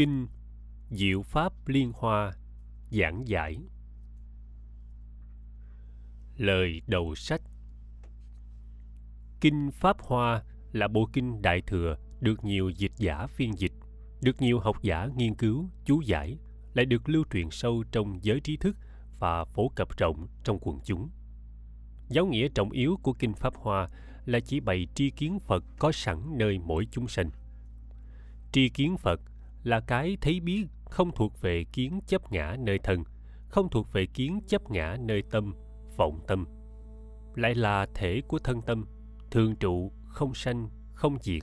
Kinh Diệu Pháp Liên Hoa Giảng giải. Lời đầu sách. Kinh Pháp Hoa là bộ kinh Đại Thừa được nhiều dịch giả phiên dịch, được nhiều học giả nghiên cứu, chú giải, lại được lưu truyền sâu trong giới trí thức và phổ cập rộng trong quần chúng. Giáo nghĩa trọng yếu của Kinh Pháp Hoa là chỉ bày tri kiến Phật có sẵn nơi mỗi chúng sinh Tri kiến Phật là cái thấy biết không thuộc về kiến chấp ngã nơi thân, không thuộc về kiến chấp ngã nơi tâm, vọng tâm. Lại là thể của thân tâm, thường trụ, không sanh, không diệt.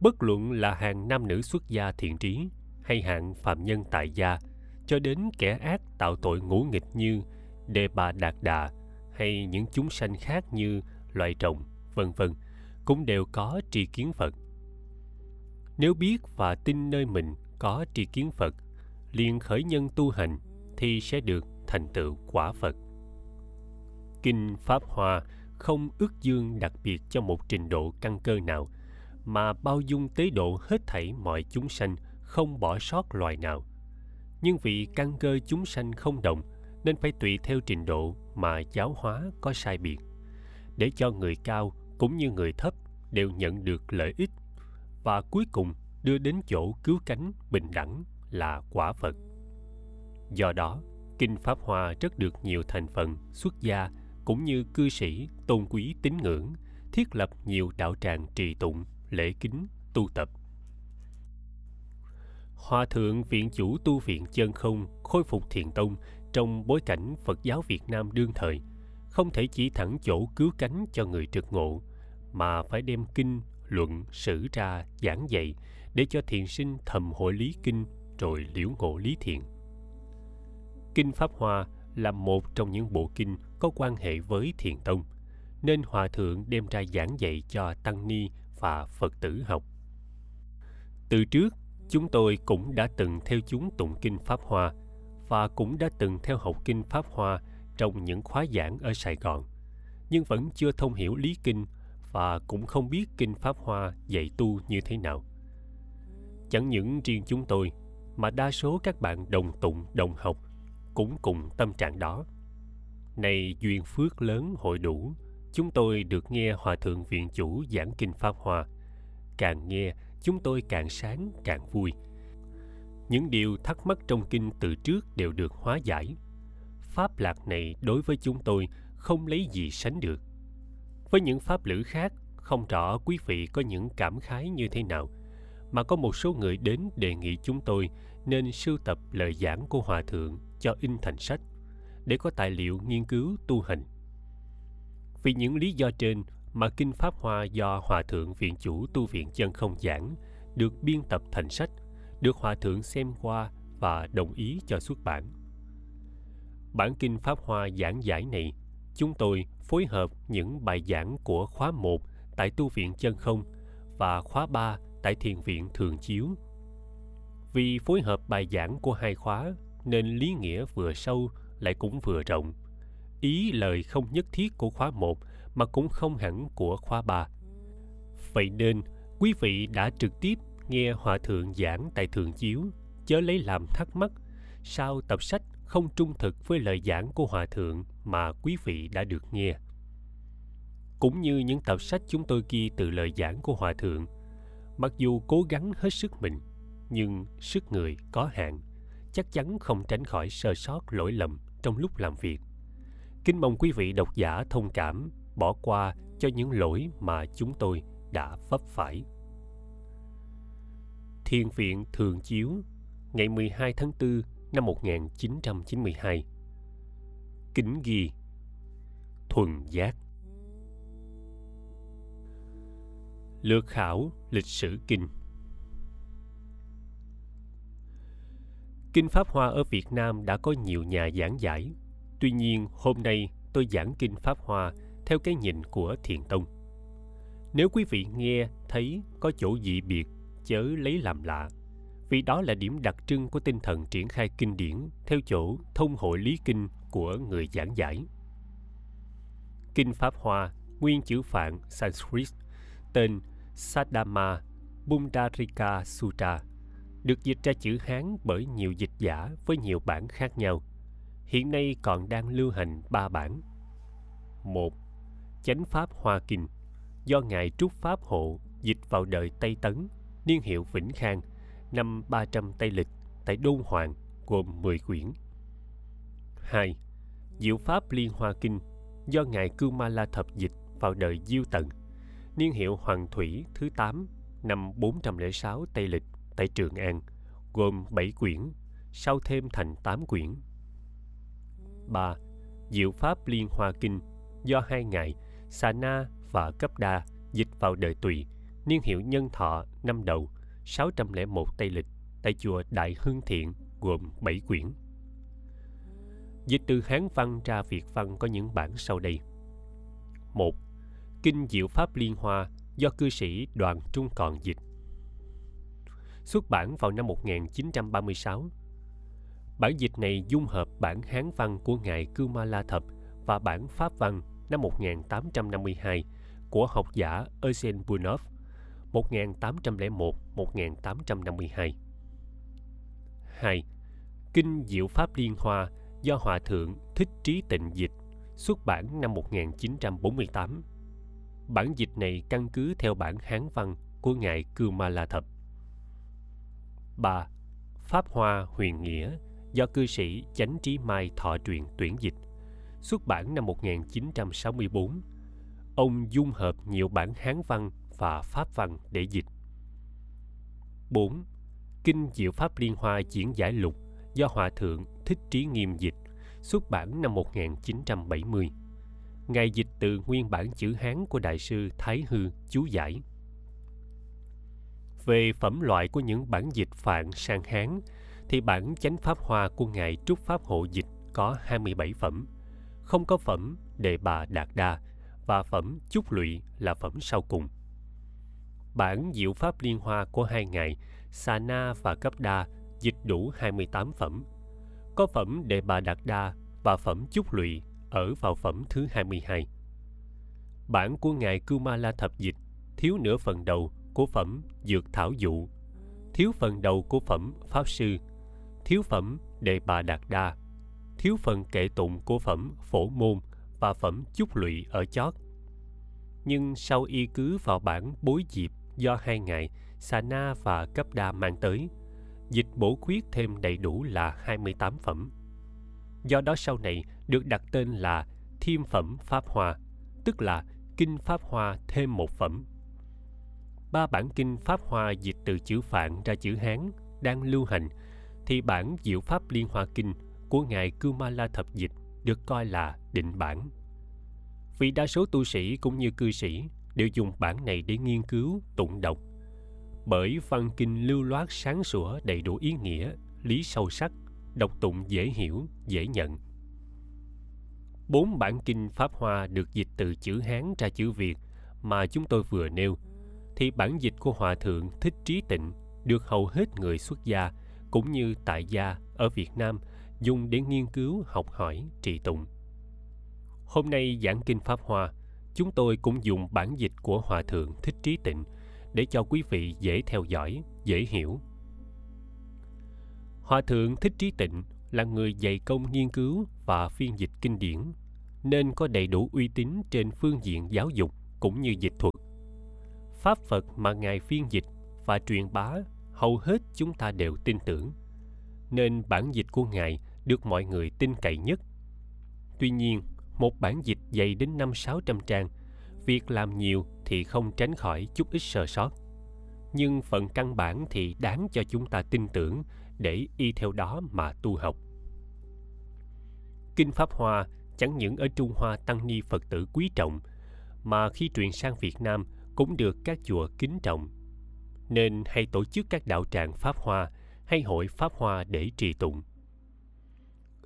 Bất luận là hàng nam nữ xuất gia thiện trí hay hạng phạm nhân tại gia, cho đến kẻ ác tạo tội ngũ nghịch như Đề Bà Đạt Đà hay những chúng sanh khác như loài trồng, vân vân, cũng đều có tri kiến Phật. Nếu biết và tin nơi mình có tri kiến Phật, liền khởi nhân tu hành thì sẽ được thành tựu quả Phật. Kinh Pháp Hoa không ước dương đặc biệt cho một trình độ căn cơ nào, mà bao dung tế độ hết thảy mọi chúng sanh, không bỏ sót loài nào. Nhưng vì căn cơ chúng sanh không đồng, nên phải tùy theo trình độ mà giáo hóa có sai biệt, để cho người cao cũng như người thấp đều nhận được lợi ích và cuối cùng đưa đến chỗ cứu cánh bình đẳng là quả Phật. Do đó, Kinh Pháp Hoa rất được nhiều thành phần xuất gia cũng như cư sĩ tôn quý tín ngưỡng, thiết lập nhiều đạo tràng trì tụng, lễ kính, tu tập. Hòa thượng viện chủ tu viện chân không khôi phục thiền tông trong bối cảnh Phật giáo Việt Nam đương thời, không thể chỉ thẳng chỗ cứu cánh cho người trực ngộ, mà phải đem kinh, luận, sử ra, giảng dạy để cho thiền sinh thầm hội lý kinh rồi liễu ngộ lý thiện. Kinh Pháp Hoa là một trong những bộ kinh có quan hệ với thiền tông, nên Hòa Thượng đem ra giảng dạy cho Tăng Ni và Phật tử học. Từ trước, chúng tôi cũng đã từng theo chúng tụng kinh Pháp Hoa và cũng đã từng theo học kinh Pháp Hoa trong những khóa giảng ở Sài Gòn, nhưng vẫn chưa thông hiểu lý kinh và cũng không biết kinh Pháp Hoa dạy tu như thế nào. Chẳng những riêng chúng tôi, mà đa số các bạn đồng tụng, đồng học cũng cùng tâm trạng đó. nay duyên phước lớn hội đủ, chúng tôi được nghe Hòa Thượng Viện Chủ giảng Kinh Pháp Hoa. Càng nghe, chúng tôi càng sáng, càng vui. Những điều thắc mắc trong kinh từ trước đều được hóa giải. Pháp lạc này đối với chúng tôi không lấy gì sánh được. Với những pháp lữ khác, không rõ quý vị có những cảm khái như thế nào – mà có một số người đến đề nghị chúng tôi nên sưu tập lời giảng của hòa thượng cho in thành sách để có tài liệu nghiên cứu tu hành. Vì những lý do trên mà kinh pháp hoa do hòa thượng viện chủ tu viện chân không giảng được biên tập thành sách được hòa thượng xem qua và đồng ý cho xuất bản. Bản kinh pháp hoa giảng giải này chúng tôi phối hợp những bài giảng của khóa 1 tại tu viện chân không và khóa 3 tại thiền viện thường chiếu. Vì phối hợp bài giảng của hai khóa nên lý nghĩa vừa sâu lại cũng vừa rộng. Ý lời không nhất thiết của khóa một mà cũng không hẳn của khóa ba. Vậy nên, quý vị đã trực tiếp nghe hòa thượng giảng tại thường chiếu, chớ lấy làm thắc mắc sao tập sách không trung thực với lời giảng của hòa thượng mà quý vị đã được nghe. Cũng như những tập sách chúng tôi ghi từ lời giảng của hòa thượng, mặc dù cố gắng hết sức mình, nhưng sức người có hạn, chắc chắn không tránh khỏi sơ sót lỗi lầm trong lúc làm việc. Kính mong quý vị độc giả thông cảm bỏ qua cho những lỗi mà chúng tôi đã vấp phải. Thiên viện Thường Chiếu, ngày 12 tháng 4 năm 1992 Kính ghi Thuần giác Lược khảo lịch sử kinh Kinh Pháp Hoa ở Việt Nam đã có nhiều nhà giảng giải. Tuy nhiên, hôm nay tôi giảng Kinh Pháp Hoa theo cái nhìn của Thiền Tông. Nếu quý vị nghe, thấy có chỗ dị biệt, chớ lấy làm lạ. Vì đó là điểm đặc trưng của tinh thần triển khai kinh điển theo chỗ thông hội lý kinh của người giảng giải. Kinh Pháp Hoa, nguyên chữ Phạn Sanskrit, tên Sadama Bundarika Sutra, được dịch ra chữ Hán bởi nhiều dịch giả với nhiều bản khác nhau. Hiện nay còn đang lưu hành ba bản. một Chánh Pháp Hoa Kinh do Ngài Trúc Pháp Hộ dịch vào đời Tây Tấn, niên hiệu Vĩnh Khang, năm 300 Tây Lịch tại Đôn Hoàng, gồm 10 quyển. 2. Diệu Pháp Liên Hoa Kinh do Ngài Cư Ma La Thập dịch vào đời Diêu Tần, niên hiệu Hoàng Thủy thứ 8, năm 406 Tây Lịch tại Trường An, gồm 7 quyển, sau thêm thành 8 quyển. 3. Diệu Pháp Liên Hoa Kinh do hai ngài Sa Na và Cấp Đa dịch vào đời Tùy, niên hiệu Nhân Thọ năm đầu 601 Tây Lịch, tại chùa Đại Hưng Thiện, gồm 7 quyển. Dịch từ Hán văn ra Việt văn có những bản sau đây. 1. Kinh Diệu Pháp Liên Hoa do cư sĩ Đoàn Trung Còn dịch. Xuất bản vào năm 1936. Bản dịch này dung hợp bản Hán văn của Ngài Cư Ma La Thập và bản Pháp văn năm 1852 của học giả Eugen Bunov 1801-1852. 2. Kinh Diệu Pháp Liên Hoa do Hòa Thượng Thích Trí Tịnh dịch xuất bản năm 1948. Bản dịch này căn cứ theo bản Hán văn của Ngài Cư Ma La Thập. 3. Pháp Hoa Huyền Nghĩa do cư sĩ Chánh Trí Mai Thọ Truyền tuyển dịch xuất bản năm 1964. Ông dung hợp nhiều bản Hán văn và Pháp văn để dịch. 4. Kinh Diệu Pháp Liên Hoa diễn giải lục do Hòa Thượng Thích Trí Nghiêm dịch xuất bản năm 1970. Ngài dịch từ nguyên bản chữ Hán của Đại sư Thái Hư chú giải. Về phẩm loại của những bản dịch phạn sang Hán, thì bản chánh pháp hoa của Ngài Trúc Pháp Hộ dịch có 27 phẩm, không có phẩm Đề Bà Đạt Đa và phẩm Chúc Lụy là phẩm sau cùng. Bản Diệu Pháp Liên Hoa của hai ngày sana và Cấp Đa dịch đủ 28 phẩm. Có phẩm Đề Bà Đạt Đa và phẩm Chúc Lụy ở vào phẩm thứ 22. Bản của ngài Kumala Thập Dịch thiếu nửa phần đầu của phẩm Dược Thảo Dụ, thiếu phần đầu của phẩm Pháp Sư, thiếu phẩm Đề Bà Đạt Đa, thiếu phần kệ tụng của phẩm Phổ Môn và phẩm Chúc Lụy ở chót. Nhưng sau y cứ vào bản Bối Diệp do hai ngày Sana và Cấp Đa mang tới, dịch bổ khuyết thêm đầy đủ là 28 phẩm. Do đó sau này được đặt tên là Thiêm Phẩm Pháp Hoa, tức là Kinh Pháp Hoa thêm một phẩm. Ba bản kinh Pháp Hoa dịch từ chữ Phạn ra chữ Hán đang lưu hành, thì bản Diệu Pháp Liên Hoa Kinh của Ngài Kumala Thập Dịch được coi là định bản. Vì đa số tu sĩ cũng như cư sĩ đều dùng bản này để nghiên cứu, tụng đọc. Bởi văn kinh lưu loát sáng sủa đầy đủ ý nghĩa, lý sâu sắc, đọc tụng dễ hiểu, dễ nhận. Bốn bản kinh Pháp Hoa được dịch từ chữ Hán ra chữ Việt mà chúng tôi vừa nêu, thì bản dịch của Hòa Thượng Thích Trí Tịnh được hầu hết người xuất gia cũng như tại gia ở Việt Nam dùng để nghiên cứu, học hỏi, trì tụng. Hôm nay giảng kinh Pháp Hoa, chúng tôi cũng dùng bản dịch của Hòa Thượng Thích Trí Tịnh để cho quý vị dễ theo dõi, dễ hiểu. Hòa Thượng Thích Trí Tịnh là người dày công nghiên cứu và phiên dịch kinh điển, nên có đầy đủ uy tín trên phương diện giáo dục cũng như dịch thuật. Pháp Phật mà Ngài phiên dịch và truyền bá hầu hết chúng ta đều tin tưởng, nên bản dịch của Ngài được mọi người tin cậy nhất. Tuy nhiên, một bản dịch dày đến năm sáu trăm trang, việc làm nhiều thì không tránh khỏi chút ít sơ sót. Nhưng phần căn bản thì đáng cho chúng ta tin tưởng để y theo đó mà tu học. Kinh Pháp Hoa chẳng những ở Trung Hoa tăng ni Phật tử quý trọng, mà khi truyền sang Việt Nam cũng được các chùa kính trọng. Nên hay tổ chức các đạo tràng Pháp Hoa hay hội Pháp Hoa để trì tụng.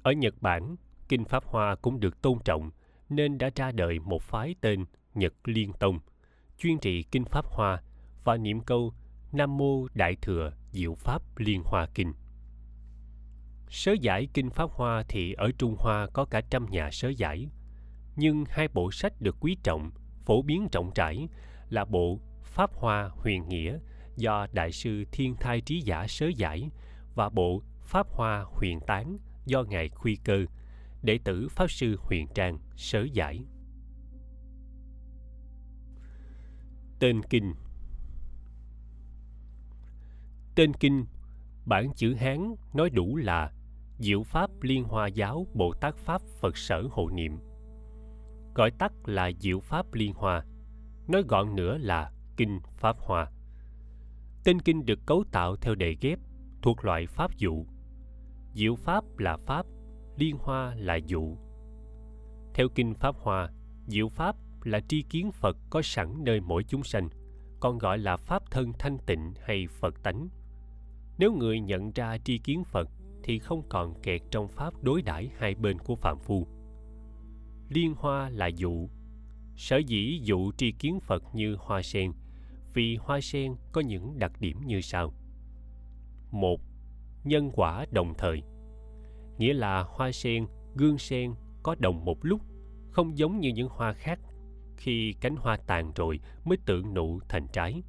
Ở Nhật Bản, Kinh Pháp Hoa cũng được tôn trọng nên đã ra đời một phái tên Nhật Liên Tông, chuyên trị Kinh Pháp Hoa và niệm câu Nam Mô Đại Thừa Diệu Pháp Liên Hoa Kinh. Sớ giải Kinh Pháp Hoa thì ở Trung Hoa có cả trăm nhà sớ giải, nhưng hai bộ sách được quý trọng, phổ biến rộng rãi là bộ Pháp Hoa Huyền Nghĩa do Đại sư Thiên Thai Trí Giả sớ giải và bộ Pháp Hoa Huyền Tán do Ngài Khuy Cơ, đệ tử Pháp Sư Huyền Trang sớ giải. Tên Kinh Tên Kinh, bản chữ Hán nói đủ là Diệu Pháp Liên Hoa Giáo Bồ Tát Pháp Phật Sở Hộ Niệm. Gọi tắt là Diệu Pháp Liên Hoa, nói gọn nữa là Kinh Pháp Hoa. Tên kinh được cấu tạo theo đề ghép, thuộc loại pháp dụ. Diệu Pháp là Pháp, Liên Hoa là dụ. Theo Kinh Pháp Hoa, Diệu Pháp là tri kiến Phật có sẵn nơi mỗi chúng sanh, còn gọi là Pháp thân thanh tịnh hay Phật tánh. Nếu người nhận ra tri kiến Phật thì không còn kẹt trong pháp đối đãi hai bên của phạm phu. Liên hoa là dụ. Sở dĩ dụ tri kiến Phật như hoa sen vì hoa sen có những đặc điểm như sau. một Nhân quả đồng thời Nghĩa là hoa sen, gương sen có đồng một lúc, không giống như những hoa khác khi cánh hoa tàn rồi mới tự nụ thành trái.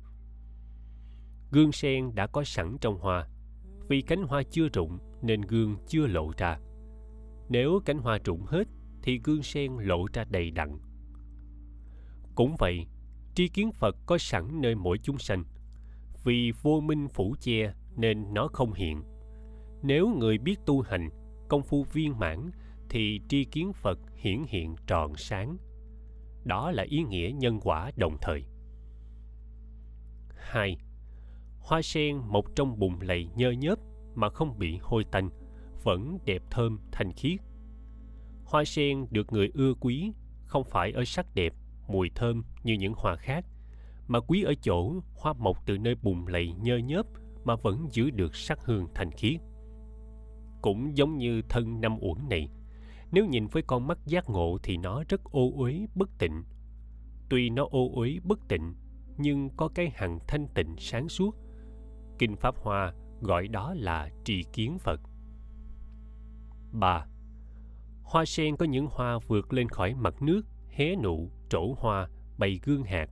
Gương sen đã có sẵn trong hoa, vì cánh hoa chưa rụng nên gương chưa lộ ra. Nếu cánh hoa rụng hết thì gương sen lộ ra đầy đặn. Cũng vậy, tri kiến Phật có sẵn nơi mỗi chúng sanh. Vì vô minh phủ che nên nó không hiện. Nếu người biết tu hành, công phu viên mãn thì tri kiến Phật hiển hiện tròn sáng. Đó là ý nghĩa nhân quả đồng thời. 2. Hoa sen một trong bùn lầy nhơ nhớp mà không bị hôi tanh, vẫn đẹp thơm thanh khiết. Hoa sen được người ưa quý không phải ở sắc đẹp, mùi thơm như những hoa khác, mà quý ở chỗ hoa mọc từ nơi bùn lầy nhơ nhớp mà vẫn giữ được sắc hương thanh khiết. Cũng giống như thân năm uẩn này, nếu nhìn với con mắt giác ngộ thì nó rất ô uế bất tịnh. Tuy nó ô uế bất tịnh, nhưng có cái hằng thanh tịnh sáng suốt. Kinh Pháp Hoa gọi đó là trì kiến Phật. 3. Hoa sen có những hoa vượt lên khỏi mặt nước, hé nụ, trổ hoa, bày gương hạt.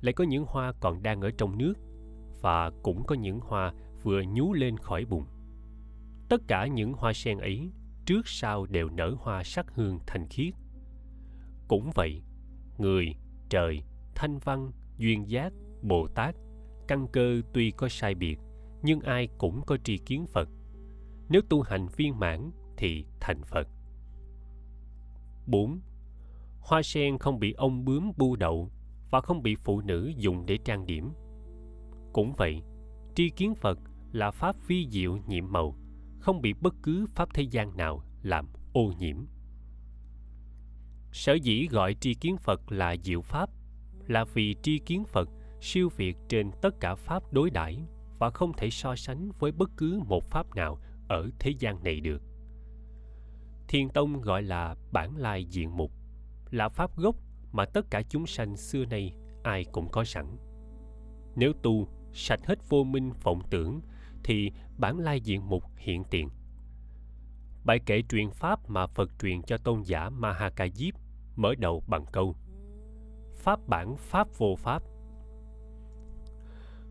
Lại có những hoa còn đang ở trong nước, và cũng có những hoa vừa nhú lên khỏi bùn. Tất cả những hoa sen ấy, trước sau đều nở hoa sắc hương thanh khiết. Cũng vậy, người, trời, thanh văn, duyên giác, Bồ Tát, căn cơ tuy có sai biệt, nhưng ai cũng có tri kiến Phật. Nếu tu hành viên mãn thì thành Phật. 4. Hoa sen không bị ông bướm bu đậu và không bị phụ nữ dùng để trang điểm. Cũng vậy, tri kiến Phật là pháp vi diệu nhiệm màu, không bị bất cứ pháp thế gian nào làm ô nhiễm. Sở dĩ gọi tri kiến Phật là diệu pháp là vì tri kiến Phật siêu việt trên tất cả pháp đối đãi và không thể so sánh với bất cứ một pháp nào ở thế gian này được. Thiền Tông gọi là bản lai diện mục, là pháp gốc mà tất cả chúng sanh xưa nay ai cũng có sẵn. Nếu tu sạch hết vô minh vọng tưởng thì bản lai diện mục hiện tiền. Bài kể truyền pháp mà Phật truyền cho tôn giả Mahakajip mở đầu bằng câu, Pháp bản, Pháp vô Pháp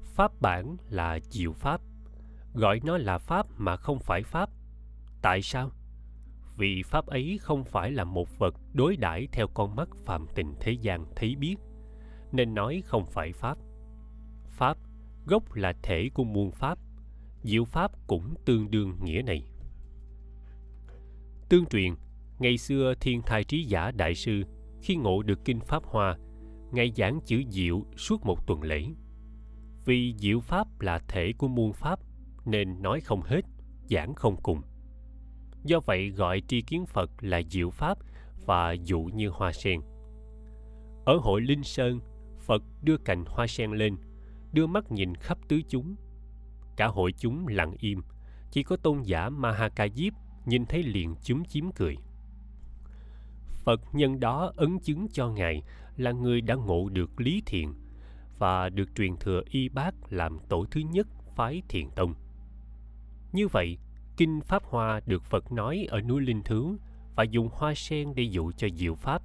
Pháp bản là diệu Pháp, Gọi nó là Pháp mà không phải Pháp Tại sao? Vì Pháp ấy không phải là một vật đối đãi theo con mắt phạm tình thế gian thấy biết, Nên nói không phải Pháp Pháp gốc là thể của muôn Pháp Diệu Pháp cũng tương đương nghĩa này Tương truyền, ngày xưa thiên thai trí giả đại sư khi ngộ được kinh Pháp Hoa, Ngài giảng chữ diệu suốt một tuần lễ. Vì diệu Pháp là thể của muôn Pháp, nên nói không hết, giảng không cùng. Do vậy gọi tri kiến Phật là diệu Pháp và dụ như hoa sen. Ở hội Linh Sơn, Phật đưa cành hoa sen lên, đưa mắt nhìn khắp tứ chúng. Cả hội chúng lặng im, chỉ có tôn giả Mahakajip nhìn thấy liền chúm chím cười. Phật nhân đó ấn chứng cho Ngài là người đã ngộ được lý thiện và được truyền thừa y bác làm tổ thứ nhất phái thiền tông. Như vậy, Kinh Pháp Hoa được Phật nói ở núi Linh Thứ và dùng hoa sen để dụ cho diệu Pháp.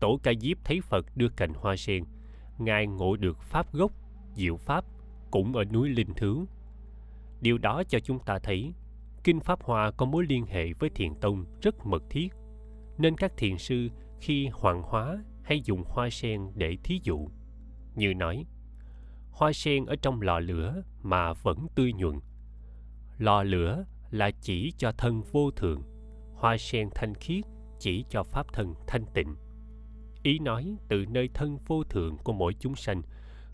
Tổ Ca Diếp thấy Phật đưa cành hoa sen, Ngài ngộ được Pháp gốc, diệu Pháp cũng ở núi Linh Thứ. Điều đó cho chúng ta thấy Kinh Pháp Hoa có mối liên hệ với Thiền Tông rất mật thiết, nên các thiền sư khi hoàng hóa hay dùng hoa sen để thí dụ. Như nói, hoa sen ở trong lò lửa mà vẫn tươi nhuận. Lò lửa là chỉ cho thân vô thường, hoa sen thanh khiết chỉ cho pháp thân thanh tịnh. Ý nói từ nơi thân vô thường của mỗi chúng sanh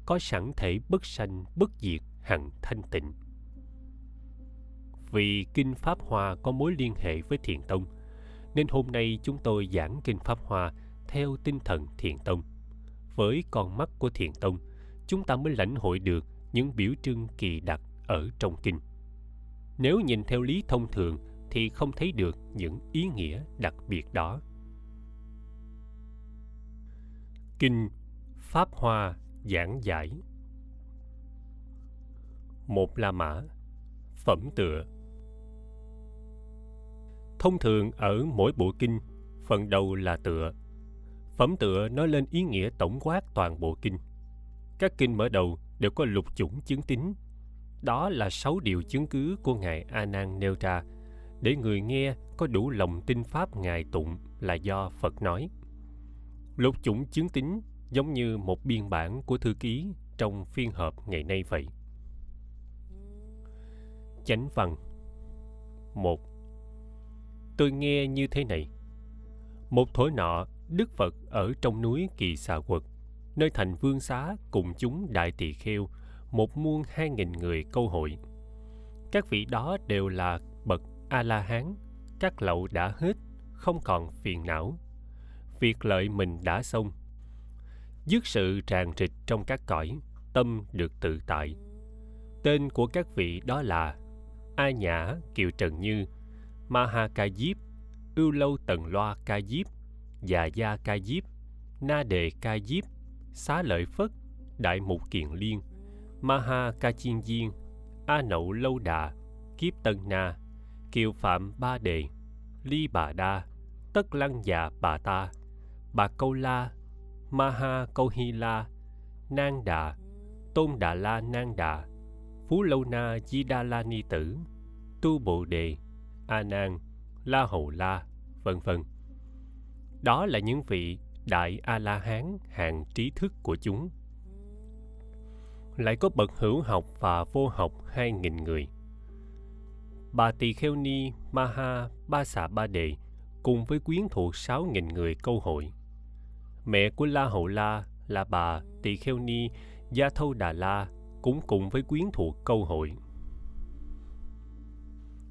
có sẵn thể bất sanh, bất diệt, hằng thanh tịnh. Vì kinh pháp hoa có mối liên hệ với thiền tông, nên hôm nay chúng tôi giảng kinh pháp hoa theo tinh thần thiền tông. Với con mắt của thiền tông, chúng ta mới lãnh hội được những biểu trưng kỳ đặc ở trong kinh. Nếu nhìn theo lý thông thường thì không thấy được những ý nghĩa đặc biệt đó. Kinh pháp hoa giảng giải. Một la mã, phẩm tựa. Thông thường ở mỗi bộ kinh, phần đầu là tựa. Phẩm tựa nói lên ý nghĩa tổng quát toàn bộ kinh. Các kinh mở đầu đều có lục chủng chứng tín đó là sáu điều chứng cứ của ngài a nan nêu ra để người nghe có đủ lòng tin pháp ngài tụng là do phật nói. Lục chủng chứng tín giống như một biên bản của thư ký trong phiên họp ngày nay vậy. Chánh văn một. Tôi nghe như thế này. Một thổi nọ, đức phật ở trong núi kỳ xà quật, nơi thành vương xá cùng chúng đại tỳ kheo, một muôn hai nghìn người câu hội. Các vị đó đều là bậc a la hán các lậu đã hết, không còn phiền não. Việc lợi mình đã xong dứt sự tràn trịch trong các cõi, tâm được tự tại. Tên của các vị đó là a nhã kiều trần như maha ca diếp ưu lâu tần loa ca diếp già gia ca diếp na đề ca diếp xá lợi phất, đại mục kiền liên maha ca chiên diên a nậu lâu đà, kiếp tân na, kiều phạm ba đề, ly bà đa, tất lăng già bà ta, bà câu la Maha Kohila, Nang Đà, Tôn Đà La Nang Đà, Phú Lâu Na Di Đa La Ni Tử, Tu Bồ Đề, A Nan, La Hầu La, vân vân. Đó là những vị đại A La Hán hạng trí thức của chúng. Lại có bậc hữu học và vô học hai nghìn người. Bà Tỳ Kheo Ni Maha Ba Xà Ba Đề cùng với quyến thuộc sáu nghìn người câu hội Mẹ của La Hậu La là bà Tỳ Kheo Ni Gia Thâu Đà La cũng cùng với quyến thuộc câu hội.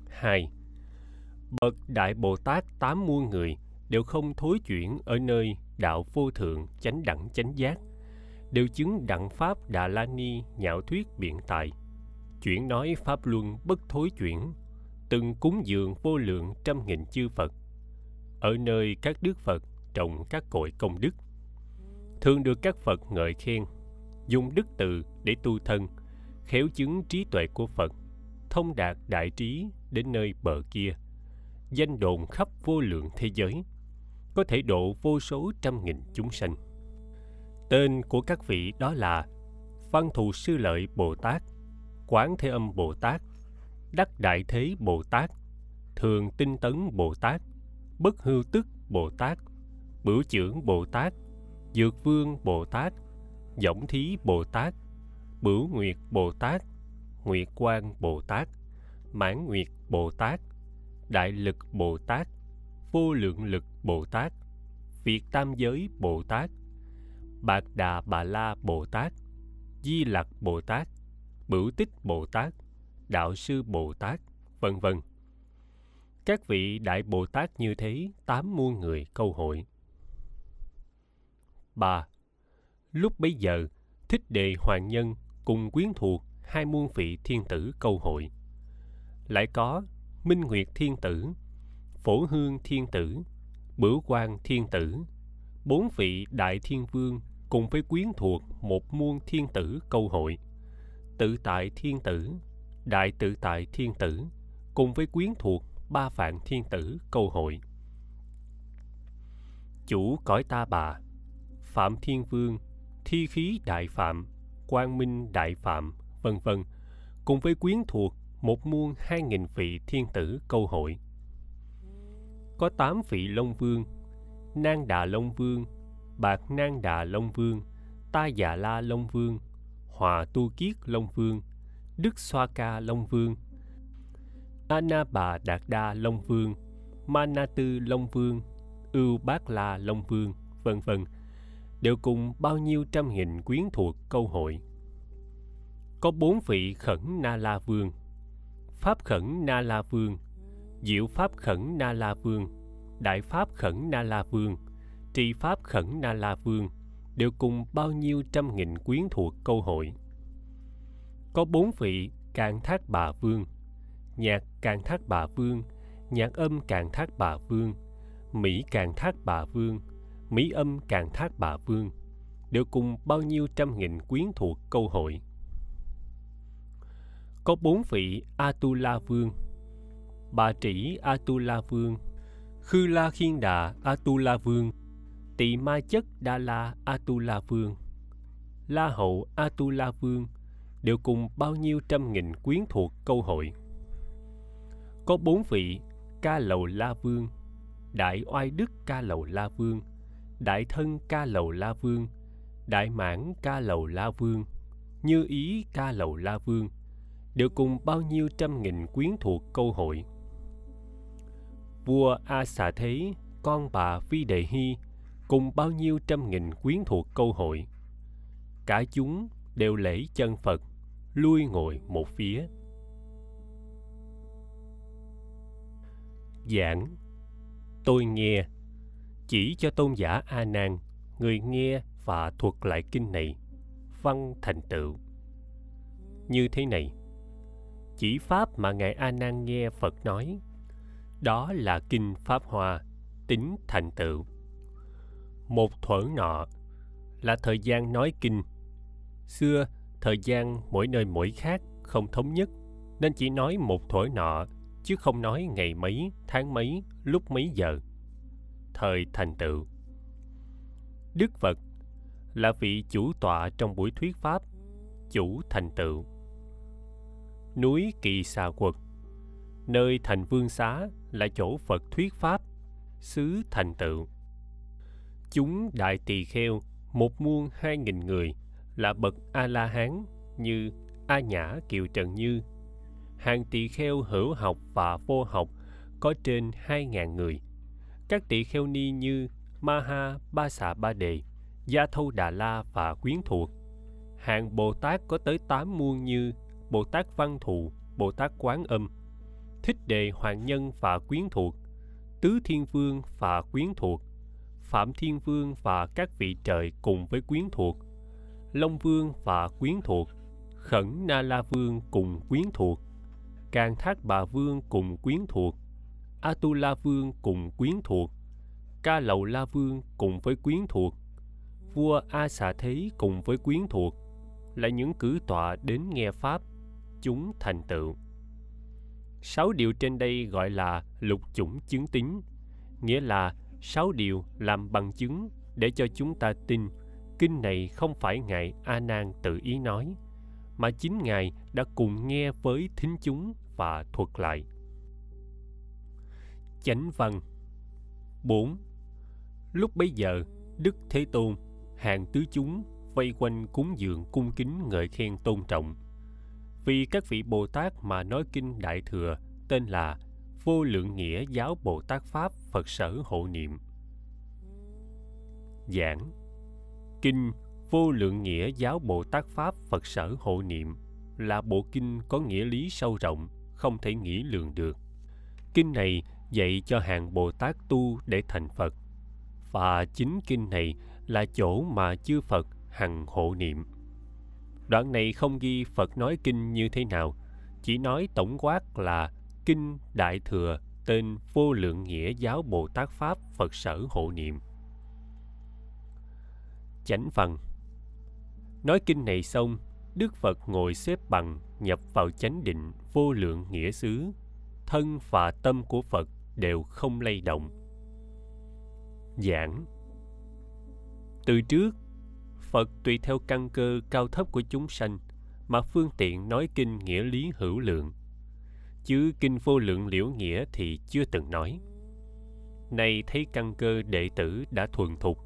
2. Bậc Đại Bồ Tát tám muôn người đều không thối chuyển ở nơi đạo vô thượng chánh đẳng chánh giác, đều chứng đẳng pháp Đà La Ni nhạo thuyết biện tài, chuyển nói pháp luân bất thối chuyển, từng cúng dường vô lượng trăm nghìn chư Phật, ở nơi các đức Phật trồng các cội công đức thường được các Phật ngợi khen, dùng đức từ để tu thân, khéo chứng trí tuệ của Phật, thông đạt đại trí đến nơi bờ kia, danh đồn khắp vô lượng thế giới, có thể độ vô số trăm nghìn chúng sanh. Tên của các vị đó là Văn Thù Sư Lợi Bồ Tát, Quán Thế Âm Bồ Tát, Đắc Đại Thế Bồ Tát, Thường Tinh Tấn Bồ Tát, Bất Hưu Tức Bồ Tát, Bửu Trưởng Bồ Tát, Dược Vương Bồ Tát, Dõng Thí Bồ Tát, Bửu Nguyệt Bồ Tát, Nguyệt Quang Bồ Tát, Mãn Nguyệt Bồ Tát, Đại Lực Bồ Tát, Vô Lượng Lực Bồ Tát, Việt Tam Giới Bồ Tát, Bạc Đà Bà La Bồ Tát, Di Lặc Bồ Tát, Bửu Tích Bồ Tát, Đạo Sư Bồ Tát, vân vân. Các vị Đại Bồ Tát như thế tám muôn người câu hội 3. Lúc bấy giờ, Thích Đề Hoàng Nhân cùng quyến thuộc hai muôn vị thiên tử câu hội. Lại có Minh Nguyệt Thiên Tử, Phổ Hương Thiên Tử, Bửu Quang Thiên Tử, bốn vị Đại Thiên Vương cùng với quyến thuộc một muôn thiên tử câu hội. Tự tại Thiên Tử, Đại Tự tại Thiên Tử cùng với quyến thuộc ba vạn thiên tử câu hội. Chủ cõi ta bà Phạm Thiên Vương, Thi Khí Đại Phạm, Quang Minh Đại Phạm, vân vân, cùng với quyến thuộc một muôn hai nghìn vị thiên tử câu hội. Có tám vị Long Vương, Nang Đà Long Vương, Bạc Nang Đà Long Vương, Ta Già La Long Vương, Hòa Tu Kiết Long Vương, Đức Xoa Ca Long Vương, Ana Bà Đạt Đa Long Vương, Ma Tư Long Vương, Ưu Bát La Long Vương, vân vân, đều cùng bao nhiêu trăm nghìn quyến thuộc câu hội. Có bốn vị khẩn Na La Vương, Pháp khẩn Na La Vương, Diệu Pháp khẩn Na La Vương, Đại Pháp khẩn Na La Vương, Tri Pháp khẩn Na La Vương, đều cùng bao nhiêu trăm nghìn quyến thuộc câu hội. Có bốn vị Càn Thác Bà Vương, Nhạc Càn Thác Bà Vương, Nhạc âm Càn Thác Bà Vương, Mỹ Càn Thác Bà Vương, Mỹ âm càng Thác Bà Vương, đều cùng bao nhiêu trăm nghìn quyến thuộc câu hội. Có bốn vị Atula Vương, Bà Trĩ Atula Vương, Khư La Khiên Đà Atula Vương, Tỳ Ma Chất Đa La Atula Vương, La Hậu Atula Vương, đều cùng bao nhiêu trăm nghìn quyến thuộc câu hội. Có bốn vị Ca Lầu La Vương, Đại Oai Đức Ca Lầu La Vương, Đại Thân Ca Lầu La Vương, Đại Mãn Ca Lầu La Vương, Như Ý Ca Lầu La Vương, đều cùng bao nhiêu trăm nghìn quyến thuộc câu hội. Vua A Xà Thế, con bà Phi Đề Hy, cùng bao nhiêu trăm nghìn quyến thuộc câu hội. Cả chúng đều lễ chân Phật, lui ngồi một phía. Giảng Tôi nghe chỉ cho tôn giả A Nan, Người nghe và thuật lại kinh này, Văn thành tựu. Như thế này, Chỉ pháp mà Ngài A Nan nghe Phật nói, Đó là kinh Pháp Hoa Tính thành tựu. Một thuở nọ Là thời gian nói kinh. Xưa, thời gian mỗi nơi mỗi khác không thống nhất, nên chỉ nói một thuở nọ, chứ không nói ngày mấy, tháng mấy, lúc mấy giờ thời thành tựu. Đức phật là vị chủ tọa trong buổi thuyết pháp chủ thành tựu. Núi kỳ xà quật, nơi thành vương xá là chỗ phật thuyết pháp xứ thành tựu. Chúng đại tỳ kheo, một muôn hai nghìn người, là bậc a la hán như a nhã kiều trần như. Hàng tỳ kheo hữu học và vô học có trên hai ngàn người các tỳ kheo ni như maha, ba xà, ba đề, gia thâu đà la và quyến thuộc. Hàng bồ tát có tới tám muôn như bồ tát văn thù, bồ tát quán âm, thích đề hoàng nhân và quyến thuộc, tứ thiên vương và quyến thuộc, phạm thiên vương và các vị trời cùng với quyến thuộc, long vương và quyến thuộc, khẩn na la vương cùng quyến thuộc, càng thác bà vương cùng quyến thuộc atula vương cùng quyến thuộc ca lầu la vương cùng với quyến thuộc, vua a xà thế cùng với quyến thuộc, là những cử tọa đến nghe pháp, chúng thành tựu. Sáu điều trên đây gọi là lục chủng chứng tính, nghĩa là sáu điều làm bằng chứng để cho chúng ta tin kinh này không phải ngài a nan tự ý nói, mà chính ngài đã cùng nghe với thính chúng và thuật lại chánh văn 4. Lúc bấy giờ, Đức Thế Tôn, hàng tứ chúng vây quanh cúng dường cung kính ngợi khen tôn trọng. Vì các vị Bồ Tát mà nói kinh Đại Thừa tên là Vô Lượng Nghĩa Giáo Bồ Tát Pháp Phật Sở Hộ Niệm. Giảng Kinh Vô Lượng Nghĩa Giáo Bồ Tát Pháp Phật Sở Hộ Niệm là bộ kinh có nghĩa lý sâu rộng, không thể nghĩ lường được. Kinh này dạy cho hàng Bồ Tát tu để thành Phật. Và chính kinh này là chỗ mà chư Phật hằng hộ niệm. Đoạn này không ghi Phật nói kinh như thế nào, chỉ nói tổng quát là Kinh Đại Thừa tên Vô Lượng Nghĩa Giáo Bồ Tát Pháp Phật Sở Hộ Niệm. Chánh phần Nói kinh này xong, Đức Phật ngồi xếp bằng nhập vào chánh định vô lượng nghĩa xứ, thân và tâm của Phật đều không lay động. Giảng. Từ trước, Phật tùy theo căn cơ cao thấp của chúng sanh mà phương tiện nói kinh nghĩa lý hữu lượng. Chứ kinh vô lượng liễu nghĩa thì chưa từng nói. Nay thấy căn cơ đệ tử đã thuần thục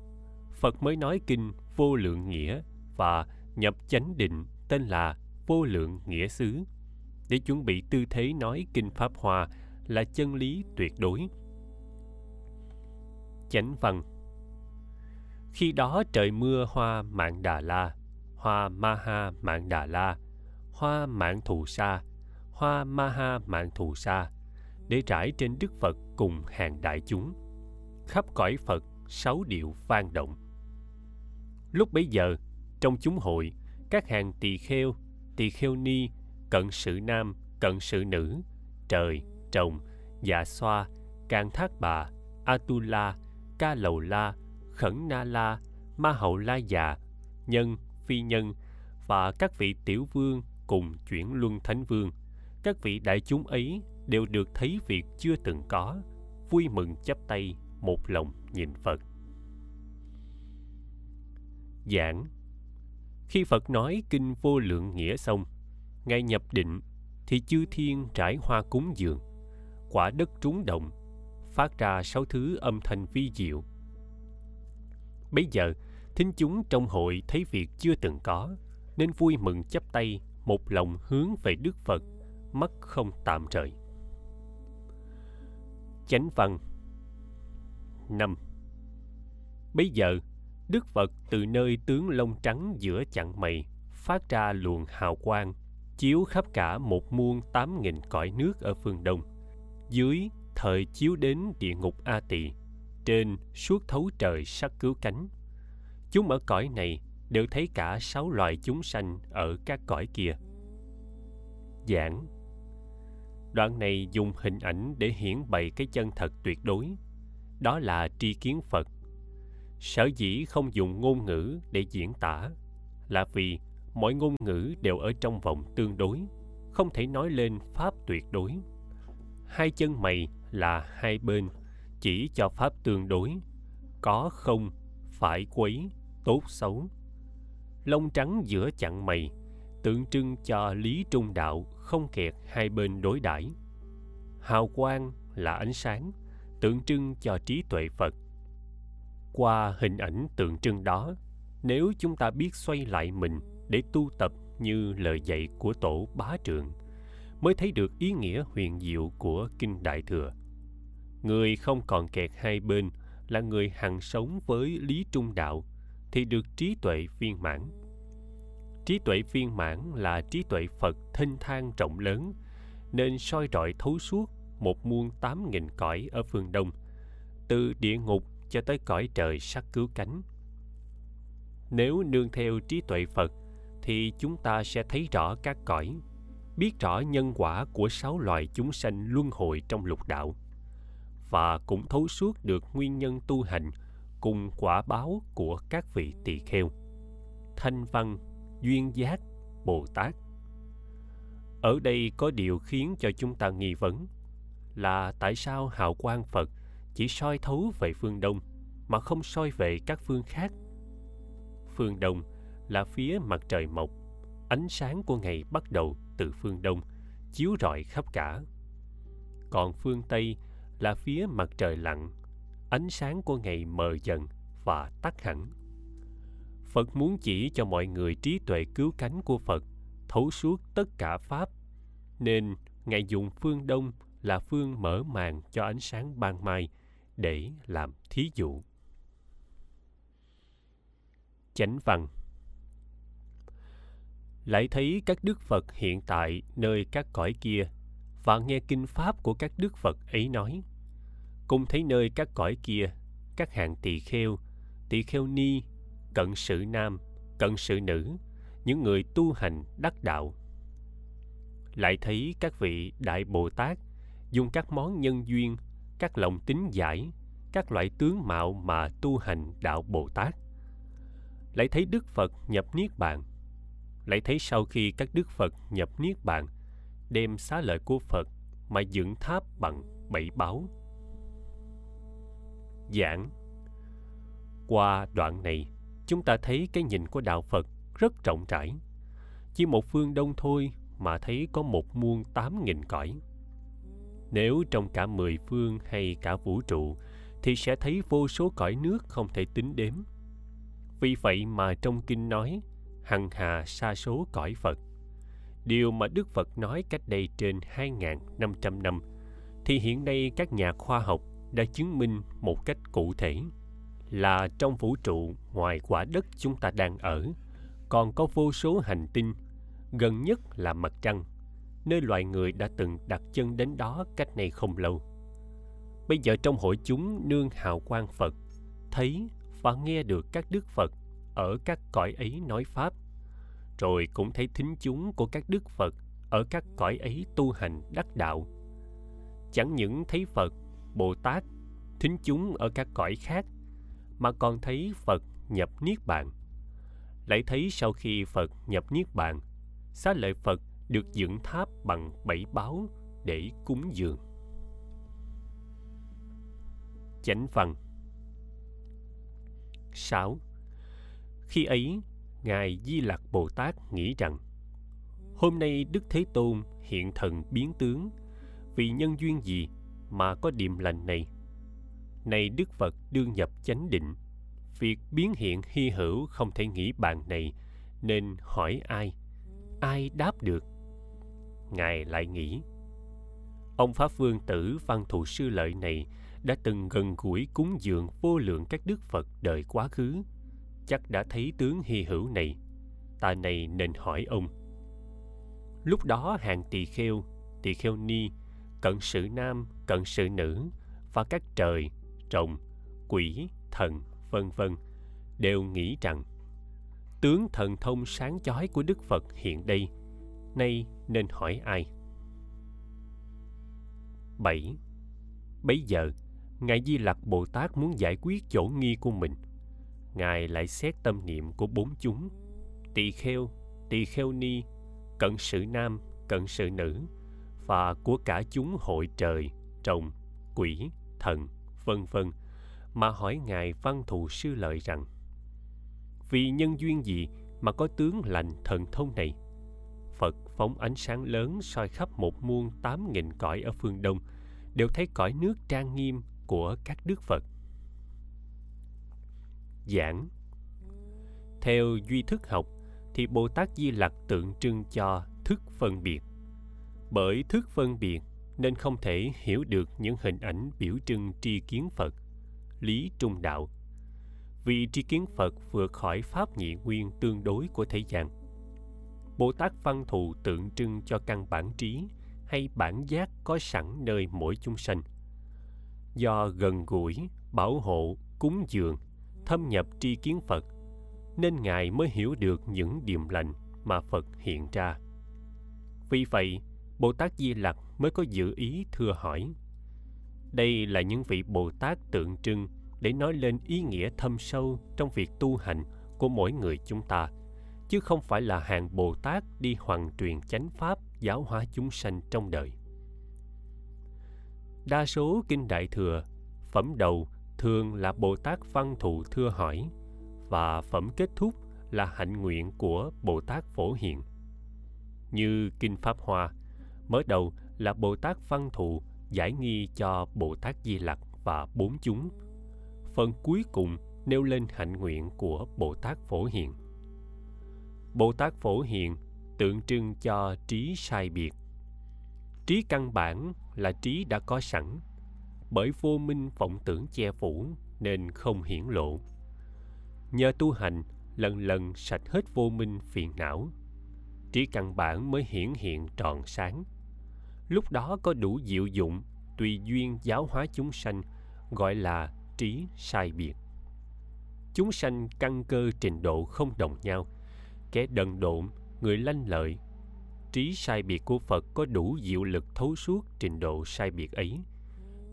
phật mới nói kinh vô lượng nghĩa và nhập chánh định tên là vô lượng nghĩa xứ để chuẩn bị tư thế nói kinh pháp hoa là chân lý tuyệt đối. Chánh văn. Khi đó trời mưa hoa mạng đà la, hoa maha mạng đà la, hoa mạng thù sa, hoa maha mạng thù sa, để trải trên đức phật cùng hàng đại chúng. Khắp cõi phật, sáu điệu vang động. Lúc bấy giờ, trong chúng hội, các hàng tỳ kheo tỳ kheo ni, cận sự nam, cận sự nữ, trời trồng dạ xoa can thác bà, atula, ca lầu la, khẩn na la, ma hậu la già, nhân, phi nhân và các vị tiểu vương cùng chuyển luân thánh vương. Các vị đại chúng ấy đều được thấy việc chưa từng có, vui mừng chắp tay, một lòng nhìn phật. Giảng khi phật nói kinh vô lượng nghĩa xong, ngài nhập định thì chư thiên trải hoa cúng dường quả đất trúng động phát ra sáu thứ âm thanh vi diệu. Bấy giờ, thính chúng trong hội thấy việc chưa từng có, nên vui mừng chắp tay, một lòng hướng về đức phật, mắt không tạm rời. Chánh văn năm. Bấy giờ, đức phật từ nơi tướng lông trắng giữa chặng mày, phát ra luồng hào quang, chiếu khắp cả một muôn tám nghìn cõi nước ở phương đông dưới thời chiếu đến địa ngục a tỳ trên suốt thấu trời sắc cứu cánh. Chúng ở cõi này đều thấy cả sáu loài chúng sanh ở các cõi kia. Giảng. Đoạn này dùng hình ảnh để hiển bày cái chân thật tuyệt đối. Đó là tri kiến phật. Sở dĩ không dùng ngôn ngữ để diễn tả là vì mọi ngôn ngữ đều ở trong vòng tương đối, không thể nói lên pháp tuyệt đối hai chân mày là hai bên, chỉ cho pháp tương đối. Có không, phải quấy, tốt xấu. Lông trắng giữa chặn mày, tượng trưng cho lý trung đạo không kẹt hai bên đối đãi. Hào quang là ánh sáng, tượng trưng cho trí tuệ phật. Qua hình ảnh tượng trưng đó, nếu chúng ta biết xoay lại mình để tu tập như lời dạy của tổ bá trượng mới thấy được ý nghĩa huyền diệu của kinh đại thừa. Người không còn kẹt hai bên là người hằng sống với lý trung đạo thì được trí tuệ viên mãn. Trí tuệ viên mãn là trí tuệ phật thênh thang rộng lớn, nên soi rọi thấu suốt một muôn tám nghìn cõi ở phương đông, từ địa ngục cho tới cõi trời sắc cứu cánh. Nếu nương theo trí tuệ phật thì chúng ta sẽ thấy rõ các cõi biết rõ nhân quả của sáu loài chúng sanh luân hồi trong lục đạo, và cũng thấu suốt được nguyên nhân tu hành cùng quả báo của các vị tỳ kheo. Thanh văn, duyên giác, bồ tát. Ở đây có điều khiến cho chúng ta nghi vấn là tại sao hào quang phật chỉ soi thấu về phương đông mà không soi về các phương khác? Phương đông là phía mặt trời mọc, ánh sáng của ngày bắt đầu từ phương đông, chiếu rọi khắp cả. Còn phương tây là phía mặt trời lặn, ánh sáng của ngày mờ dần và tắt hẳn. Phật muốn chỉ cho mọi người trí tuệ cứu cánh của phật, thấu suốt tất cả pháp, nên ngài dùng phương đông là phương mở màn cho ánh sáng ban mai để làm thí dụ. Chánh văn lại thấy các đức phật hiện tại nơi các cõi kia và nghe kinh pháp của các đức phật ấy nói. Cùng thấy nơi các cõi kia, các hạng tỳ kheo tỳ kheo ni, cận sự nam, cận sự nữ, những người tu hành đắc đạo. Lại thấy các vị đại bồ tát dùng các món nhân duyên, các lòng tính giải, các loại tướng mạo mà tu hành đạo bồ tát. Lại thấy đức phật nhập niết bàn lại thấy sau khi các đức phật nhập niết bàn, đem xá lợi của phật mà dựng tháp bằng bảy báo. giảng. Qua đoạn này, chúng ta thấy cái nhìn của đạo phật rất rộng rãi. Chỉ một phương đông thôi mà thấy có một muôn tám nghìn cõi. Nếu trong cả mười phương hay cả vũ trụ thì sẽ thấy vô số cõi nước không thể tính đếm. Vì vậy mà trong kinh nói hằng hà sa số cõi phật. Điều mà đức phật nói cách đây trên 2.500 năm thì hiện nay các nhà khoa học đã chứng minh một cách cụ thể là trong vũ trụ ngoài quả đất chúng ta đang ở, còn có vô số hành tinh, gần nhất là mặt trăng, nơi loài người đã từng đặt chân đến đó cách này không lâu. Bây giờ trong hội chúng nương hào quang phật, thấy và nghe được các đức phật ở các cõi ấy nói pháp rồi cũng thấy thính chúng của các đức phật ở các cõi ấy tu hành đắc đạo. Chẳng những thấy phật bồ tát thính chúng ở các cõi khác mà còn thấy phật nhập niết bàn. Lại thấy sau khi phật nhập niết bàn xá lợi phật được dựng tháp bằng bảy báo để cúng dường. Chánh văn 6. Khi ấy, Ngài Di Lặc Bồ Tát nghĩ rằng, Hôm nay Đức Thế Tôn hiện thần biến tướng, Vì nhân duyên gì mà có điềm lành này? Này Đức Phật đương nhập chánh định, Việc biến hiện hy hữu không thể nghĩ bàn này, Nên hỏi ai? Ai đáp được? Ngài lại nghĩ, Ông Pháp Vương tử Văn Thù Sư Lợi này đã từng gần gũi cúng dường vô lượng các đức Phật đời quá khứ chắc đã thấy tướng hy hữu này. Ta này nên hỏi ông. Lúc đó hàng tỳ kheo tỳ kheo ni, cận sự nam, cận sự nữ, và các trời rồng quỷ, thần, vân vân, đều nghĩ rằng, tướng thần thông sáng chói của đức phật hiện đây, nay nên hỏi ai? Bảy. Bấy giờ, ngài di lặc bồ tát muốn giải quyết chỗ nghi của mình ngài lại xét tâm niệm của bốn chúng. Tỳ kheo tỳ kheo ni, cận sự nam, cận sự nữ, và của cả chúng hội trời trồng quỷ, thần, vân vân, mà hỏi ngài văn thù sư lợi rằng, vì nhân duyên gì mà có tướng lành thần thông này? Phật phóng ánh sáng lớn soi khắp một muôn tám nghìn cõi ở phương đông, đều thấy cõi nước trang nghiêm của các đức phật giảng. Theo duy thức học thì bồ tát di lặc tượng trưng cho thức phân biệt. Bởi thức phân biệt nên không thể hiểu được những hình ảnh biểu trưng tri kiến phật, lý trung đạo. Vì tri kiến phật vượt khỏi pháp nhị nguyên tương đối của thế gian bồ tát văn thù tượng trưng cho căn bản trí hay bản giác có sẵn nơi mỗi chúng sanh. Do gần gũi, bảo hộ, cúng dường thâm nhập tri kiến Phật nên Ngài mới hiểu được những điềm lành mà Phật hiện ra. Vì vậy, Bồ Tát Di Lặc mới có dự ý thưa hỏi. Đây là những vị Bồ Tát tượng trưng để nói lên ý nghĩa thâm sâu trong việc tu hành của mỗi người chúng ta, chứ không phải là hàng Bồ Tát đi hoàn truyền chánh pháp giáo hóa chúng sanh trong đời. Đa số kinh Đại Thừa, phẩm đầu thường là Bồ Tát Văn Thụ thưa hỏi và phẩm kết thúc là hạnh nguyện của Bồ Tát Phổ Hiện. Như Kinh Pháp Hoa, mở đầu là Bồ Tát Văn Thụ giải nghi cho Bồ Tát Di Lặc và bốn chúng. Phần cuối cùng nêu lên hạnh nguyện của Bồ Tát Phổ Hiện. Bồ Tát Phổ Hiện tượng trưng cho trí sai biệt. Trí căn bản là trí đã có sẵn, bởi vô minh vọng tưởng che phủ nên không hiển lộ. Nhờ tu hành, lần lần sạch hết vô minh phiền não, trí căn bản mới hiển hiện tròn sáng. Lúc đó có đủ diệu dụng, tùy duyên giáo hóa chúng sanh, gọi là trí sai biệt. Chúng sanh căn cơ trình độ không đồng nhau, kẻ đần độn, người lanh lợi, trí sai biệt của phật có đủ diệu lực thấu suốt trình độ sai biệt ấy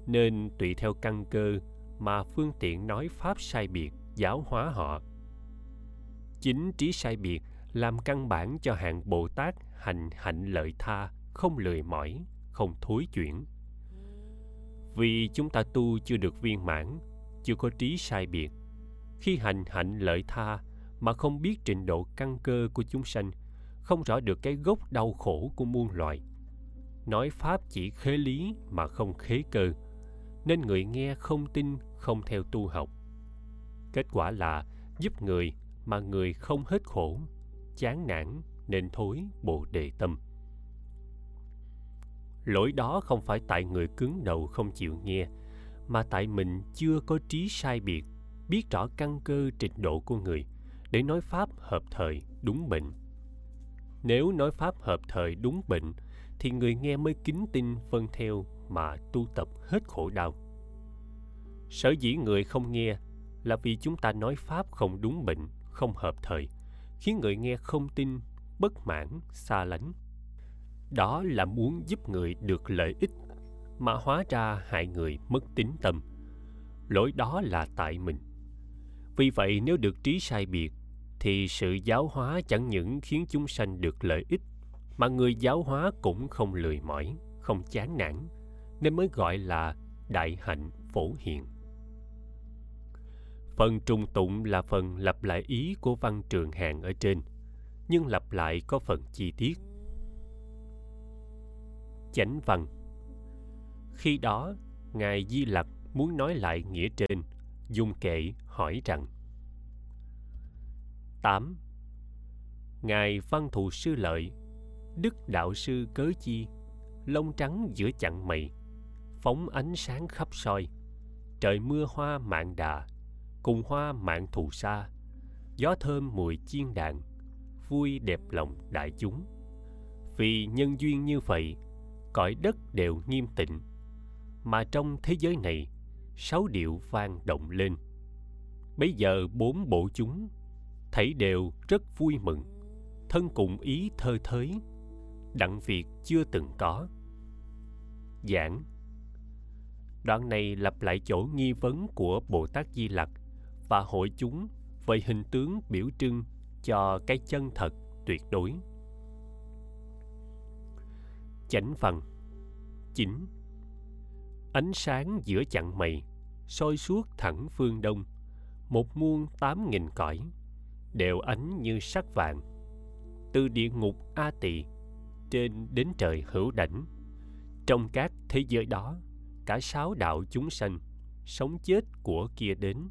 nên tùy theo căn cơ mà phương tiện nói pháp sai biệt, giáo hóa họ. Chính trí sai biệt làm căn bản cho hạng bồ tát hành hạnh lợi tha, không lười mỏi, không thối chuyển. Vì chúng ta tu chưa được viên mãn, chưa có trí sai biệt, khi hành hạnh lợi tha mà không biết trình độ căn cơ của chúng sanh, không rõ được cái gốc đau khổ của muôn loài. Nói pháp chỉ khế lý mà không khế cơ nên người nghe không tin, không theo tu học. Kết quả là giúp người mà người không hết khổ, chán nản nên thối bồ đề tâm. Lỗi đó không phải tại người cứng đầu không chịu nghe, mà tại mình chưa có trí sai biệt, biết rõ căn cơ trình độ của người để nói pháp hợp thời đúng bệnh. Nếu nói pháp hợp thời đúng bệnh thì người nghe mới kính tin vâng theo mà tu tập hết khổ đau. Sở dĩ người không nghe là vì chúng ta nói pháp không đúng bệnh, không hợp thời, khiến người nghe không tin, bất mãn, xa lánh. Đó là muốn giúp người được lợi ích, mà hóa ra hại người mất tín tâm. Lỗi đó là tại mình. Vì vậy nếu được trí sai biệt, thì sự giáo hóa chẳng những khiến chúng sanh được lợi ích, mà người giáo hóa cũng không lười mỏi, không chán nản nên mới gọi là đại hạnh phổ hiện. phần trùng tụng là phần lặp lại ý của văn trường hàng ở trên, nhưng lặp lại có phần chi tiết chánh văn khi đó, ngài di lặc muốn nói lại nghĩa trên dung kệ hỏi rằng 8. Ngài Văn Thù Sư Lợi, Đức Đạo Sư Cớ Chi, Lông trắng giữa chặng mây Phóng ánh sáng khắp soi. Trời mưa hoa mạng đà, Cùng hoa mạng thù xa Gió thơm mùi chiên đàn, Vui đẹp lòng đại chúng. Vì nhân duyên như vậy, Cõi đất đều nghiêm tịnh. Mà trong thế giới này, Sáu điệu vang động lên. Bây giờ bốn bộ chúng, thấy đều rất vui mừng, thân cùng ý thơ thới, đặng việc chưa từng có. Giảng đoạn này lặp lại chỗ nghi vấn của bồ tát di lặc và hội chúng về hình tướng biểu trưng cho cái chân thật tuyệt đối. Chánh phần 9 ánh sáng giữa chặng mây soi suốt thẳng phương đông, một muôn tám nghìn cõi đều ánh như sắc vàng. Từ địa ngục a tỳ trên đến trời hữu đảnh, trong các thế giới đó cả sáu đạo chúng sanh, sống chết của kia đến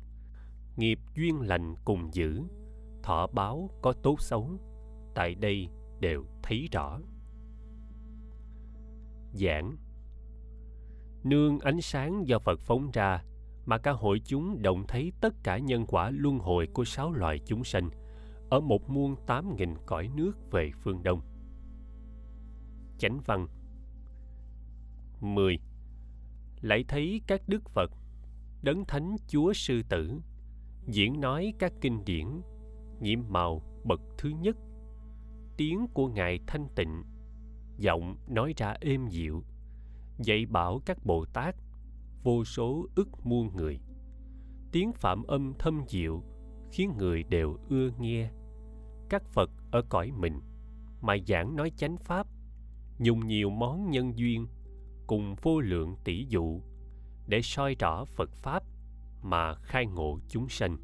nghiệp duyên lành cùng giữ, thọ báo có tốt xấu, tại đây đều thấy rõ giảng nương ánh sáng do phật phóng ra mà cả hội chúng động thấy tất cả nhân quả luân hồi của sáu loài chúng sanh ở một muôn tám nghìn cõi nước về phương đông. Chánh văn 10. Lại thấy các đức Phật, đấng thánh Chúa Sư Tử, diễn nói các kinh điển, nhiệm màu bậc thứ nhất, tiếng của Ngài thanh tịnh, giọng nói ra êm dịu, dạy bảo các Bồ Tát vô số ức muôn người. Tiếng phạm âm thâm diệu khiến người đều ưa nghe. Các phật ở cõi mình mà giảng nói chánh pháp dùng nhiều món nhân duyên cùng vô lượng tỷ dụ để soi rõ phật pháp mà khai ngộ chúng sanh.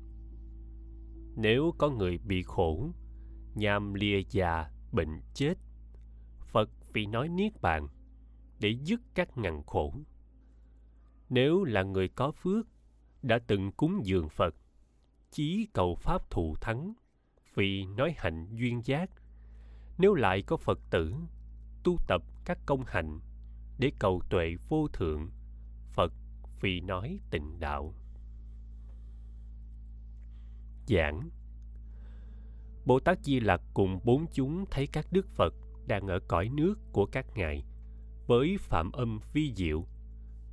Nếu có người bị khổ, nhàm lìa già, bệnh chết, phật vì nói niết bàn để dứt các ngàn khổ. Nếu là người có phước, đã từng cúng dường phật, chí cầu pháp thù thắng vì nói hạnh duyên giác. Nếu lại có phật tử, tu tập các công hạnh để cầu tuệ vô thượng. Phật vì nói tịnh đạo. Giảng. Bồ tát di lặc cùng bốn chúng thấy các đức phật đang ở cõi nước của các ngài với phạm âm vi diệu.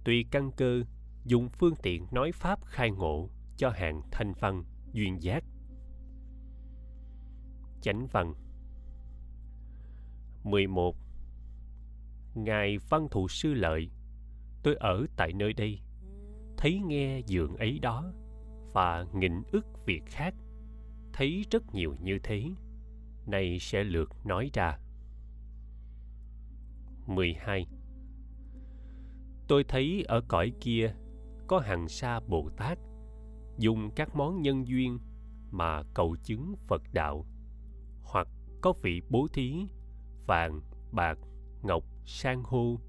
Tùy căn cơ, dùng phương tiện nói pháp khai ngộ cho hàng thanh văn duyên giác. Chánh văn. 11 Ngài Văn thụ Sư Lợi, Tôi ở tại nơi đây. Thấy nghe dường ấy đó Và nghìn ức việc khác, Thấy rất nhiều như thế. Nay sẽ lượt nói ra. 12 tôi thấy ở cõi kia có hàng sa bồ tát, dùng các món nhân duyên mà cầu chứng phật đạo, hoặc có vị bố thí vàng, bạc, ngọc san hô,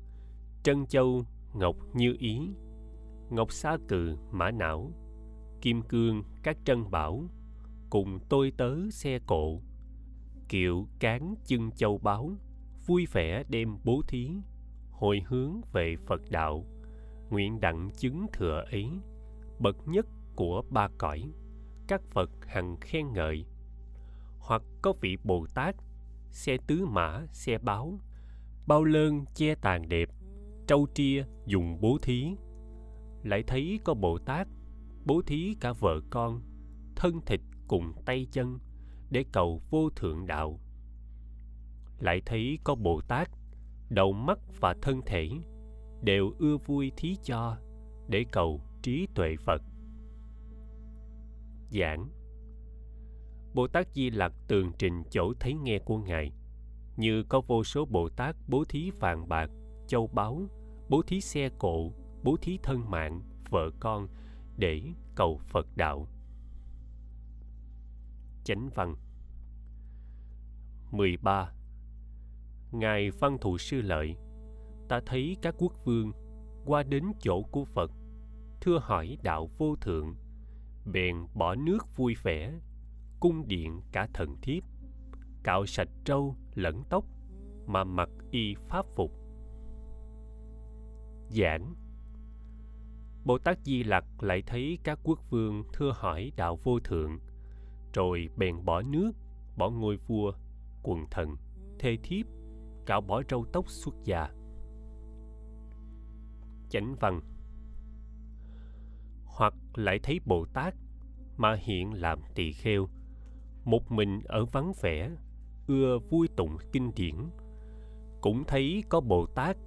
trân châu, ngọc như ý, ngọc sa cừ, mã não, kim cương, các trân bảo, cùng tôi tớ xe cộ. Kiệu cán chân châu báu vui vẻ đem bố thí, hồi hướng về phật đạo. Nguyện đặng chứng thừa ấy, bậc nhất của ba cõi, các phật hằng khen ngợi. Hoặc có vị bồ tát, xe tứ mã, xe báo bao lơn che tàn đẹp, trâu tria dùng bố thí. Lại thấy có bồ tát, bố thí cả vợ con, thân thịt cùng tay chân để cầu vô thượng đạo. Lại thấy có bồ tát, đầu mắt và thân thể đều ưa vui thí cho để cầu trí tuệ phật. Giảng. Bồ tát di lặc tường trình chỗ thấy nghe của ngài như có vô số bồ tát, bố thí vàng bạc, châu báu, bố thí xe cộ, bố thí thân mạng, vợ con để cầu phật đạo chánh văn 13. Ngài Văn Thù Sư Lợi, Ta thấy các quốc vương qua đến chỗ của Phật, thưa hỏi đạo vô thượng, bèn bỏ nước vui vẻ, cung điện cả thần thiếp, cạo sạch trâu lẫn tóc mà mặc y pháp phục. Giảng. Bồ tát di lặc lại thấy các quốc vương thưa hỏi đạo vô thượng, rồi bèn bỏ nước, bỏ ngôi vua, quần thần, thê thiếp, cạo bỏ râu tóc xuất già. chánh văn. Hoặc lại thấy bồ tát mà hiện làm tỳ kheo, một mình ở vắng vẻ ưa vui tụng kinh điển. Cũng thấy có bồ tát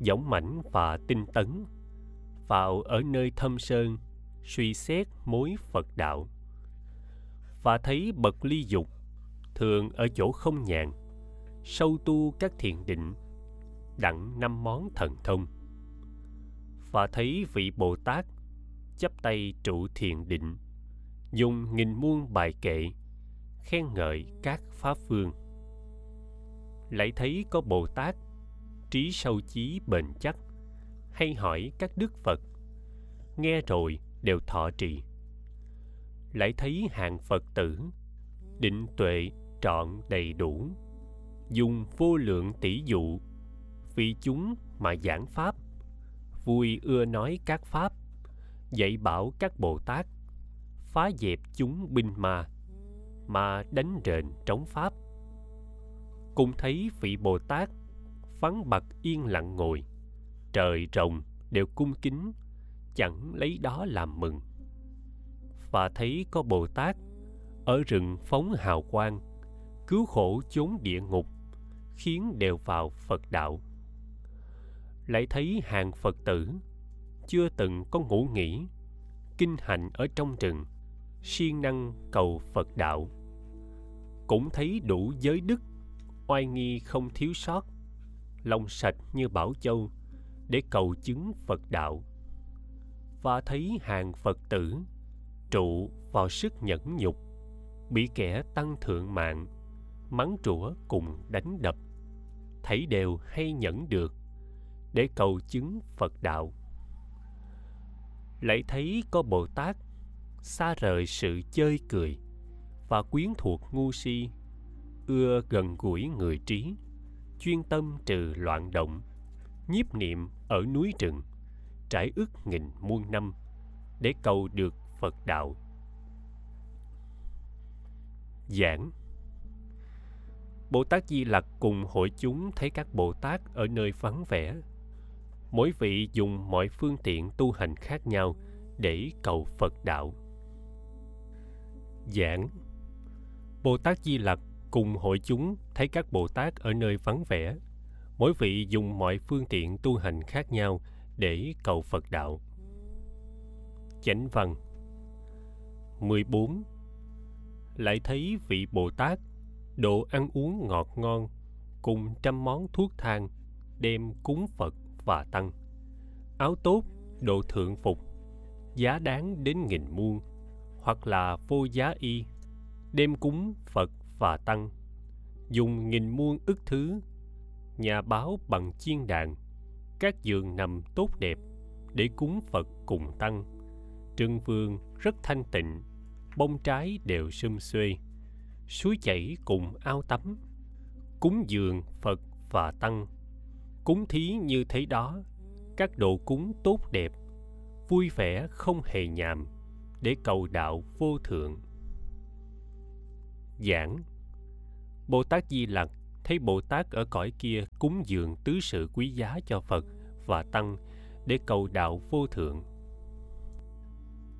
dõng mãnh và tinh tấn, vào ở nơi thâm sơn, suy xét mối phật đạo. Và thấy bậc ly dục, thường ở chỗ không nhàn, sâu tu các thiền định, đặng năm món thần thông. Và thấy vị bồ tát, chắp tay trụ thiền định, dùng nghìn muôn bài kệ khen ngợi các pháp phương lại thấy có bồ tát, trí sâu chí bền chắc, hay hỏi các đức phật. Nghe rồi đều thọ trì. Lại thấy hạng phật tử, định tuệ trọn đầy đủ, dùng vô lượng tỷ dụ vì chúng mà giảng pháp, vui ưa nói các pháp, dạy bảo các bồ tát, phá dẹp chúng binh ma mà đánh rền trống pháp. Cùng thấy vị bồ tát vắng bặt yên lặng ngồi, trời rồng đều cung kính, chẳng lấy đó làm mừng. Và thấy có bồ tát ở rừng phóng hào quang, cứu khổ chốn địa ngục, khiến đều vào phật đạo. Lại thấy hàng phật tử chưa từng có ngủ nghỉ, kinh hành ở trong rừng, siêng năng cầu phật đạo cũng thấy đủ giới đức. Oai nghi không thiếu sót, lòng sạch như bảo châu để cầu chứng phật đạo. Và thấy hàng phật tử, trụ vào sức nhẫn nhục, bị kẻ tăng thượng mạng, mắng rủa cùng đánh đập, thấy đều hay nhẫn được để cầu chứng phật đạo. Lại thấy có bồ tát, xa rời sự chơi cười và quyến thuộc ngu si, ưa gần gũi người trí, chuyên tâm trừ loạn động, nhiếp niệm ở núi rừng, trải ức nghìn muôn năm để cầu được phật đạo. Giảng bồ tát di lặc cùng hội chúng thấy các bồ tát ở nơi vắng vẻ. Mỗi vị dùng mọi phương tiện tu hành khác nhau để cầu phật đạo. Giảng bồ tát di lặc cùng hội chúng thấy các bồ tát ở nơi vắng vẻ. Mỗi vị dùng mọi phương tiện tu hành khác nhau để cầu phật đạo. Chánh văn 14 lại thấy vị bồ tát đồ ăn uống ngọt ngon, cùng trăm món thuốc thang, đem cúng phật và tăng. Áo tốt, đồ thượng phục, giá đáng đến nghìn muôn, hoặc là vô giá y đem cúng phật và tăng. Dùng nghìn muôn ức thứ. Nhà báo bằng chiên đàn. Các giường nằm tốt đẹp để cúng phật cùng tăng. Trưng vương rất thanh tịnh, bông trái đều sum xuê. Suối chảy cùng ao tắm. Cúng dường phật và tăng. Cúng thí như thế đó, các đồ cúng tốt đẹp, vui vẻ không hề nhàm để cầu đạo vô thượng giảng. Bồ tát di lặc thấy bồ tát ở cõi kia cúng dường tứ sự quý giá cho phật và tăng để cầu đạo vô thượng.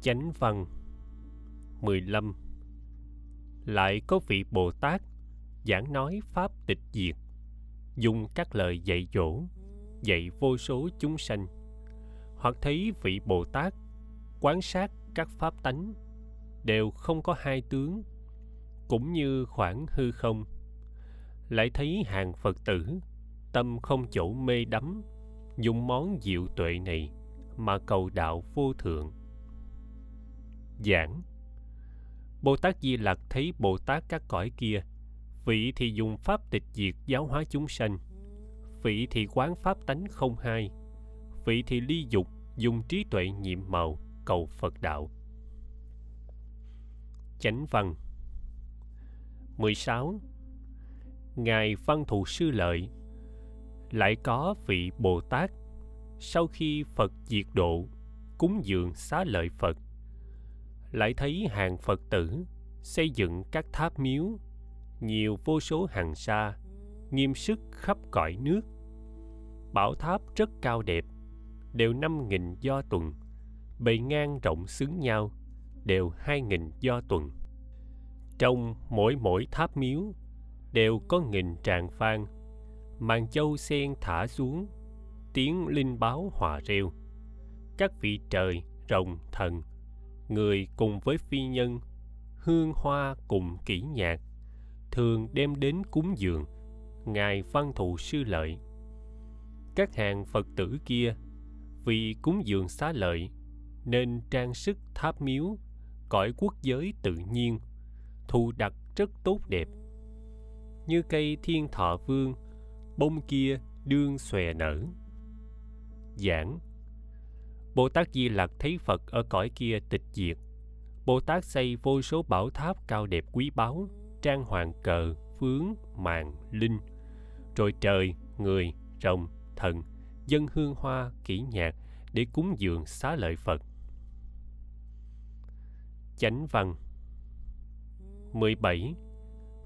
Chánh văn 15 lại có vị bồ tát giảng nói pháp tịch diệt, dùng các lời dạy dỗ, dạy vô số chúng sanh. Hoặc thấy vị bồ tát quán sát các pháp tánh, đều không có hai tướng cũng như khoảng hư không. Lại thấy hàng phật tử, tâm không chỗ mê đắm, dùng món diệu tuệ này mà cầu đạo vô thượng. Giảng bồ tát di lặc thấy bồ tát các cõi kia, vị thì dùng pháp tịch diệt giáo hóa chúng sanh, vị thì quán pháp tánh không hai, vị thì ly dục dùng trí tuệ nhiệm màu cầu phật đạo. Chánh văn 16 ngài văn thù sư lợi lại có vị bồ tát sau khi phật diệt độ cúng dường xá lợi phật. Lại thấy hàng phật tử xây dựng các tháp miếu nhiều vô số hàng xa, nghiêm sức khắp cõi nước. Bảo tháp rất cao đẹp đều năm nghìn do tuần bề ngang rộng xứng nhau đều hai nghìn do tuần trong mỗi mỗi tháp miếu đều có nghìn tràng phan màn châu sen thả xuống, tiếng linh báo hòa reo. Các vị trời, rồng, thần, người cùng với phi nhân, hương hoa cùng kỹ nhạc, thường đem đến cúng dường, ngài văn thù sư lợi. Các hàng phật tử kia, vì cúng dường xá lợi, nên trang sức tháp miếu, cõi quốc giới tự nhiên thu đặt rất tốt đẹp. Như cây thiên thọ vương, bông kia đương xòe nở. Giảng, bồ tát di lặc thấy phật ở cõi kia tịch diệt. Bồ tát xây vô số bảo tháp cao đẹp quý báu, trang hoàng cờ, phướng màn linh. Rồi trời, người, rồng, thần, dân hương hoa kỹ nhạc để cúng dường xá lợi phật. Chánh văn 17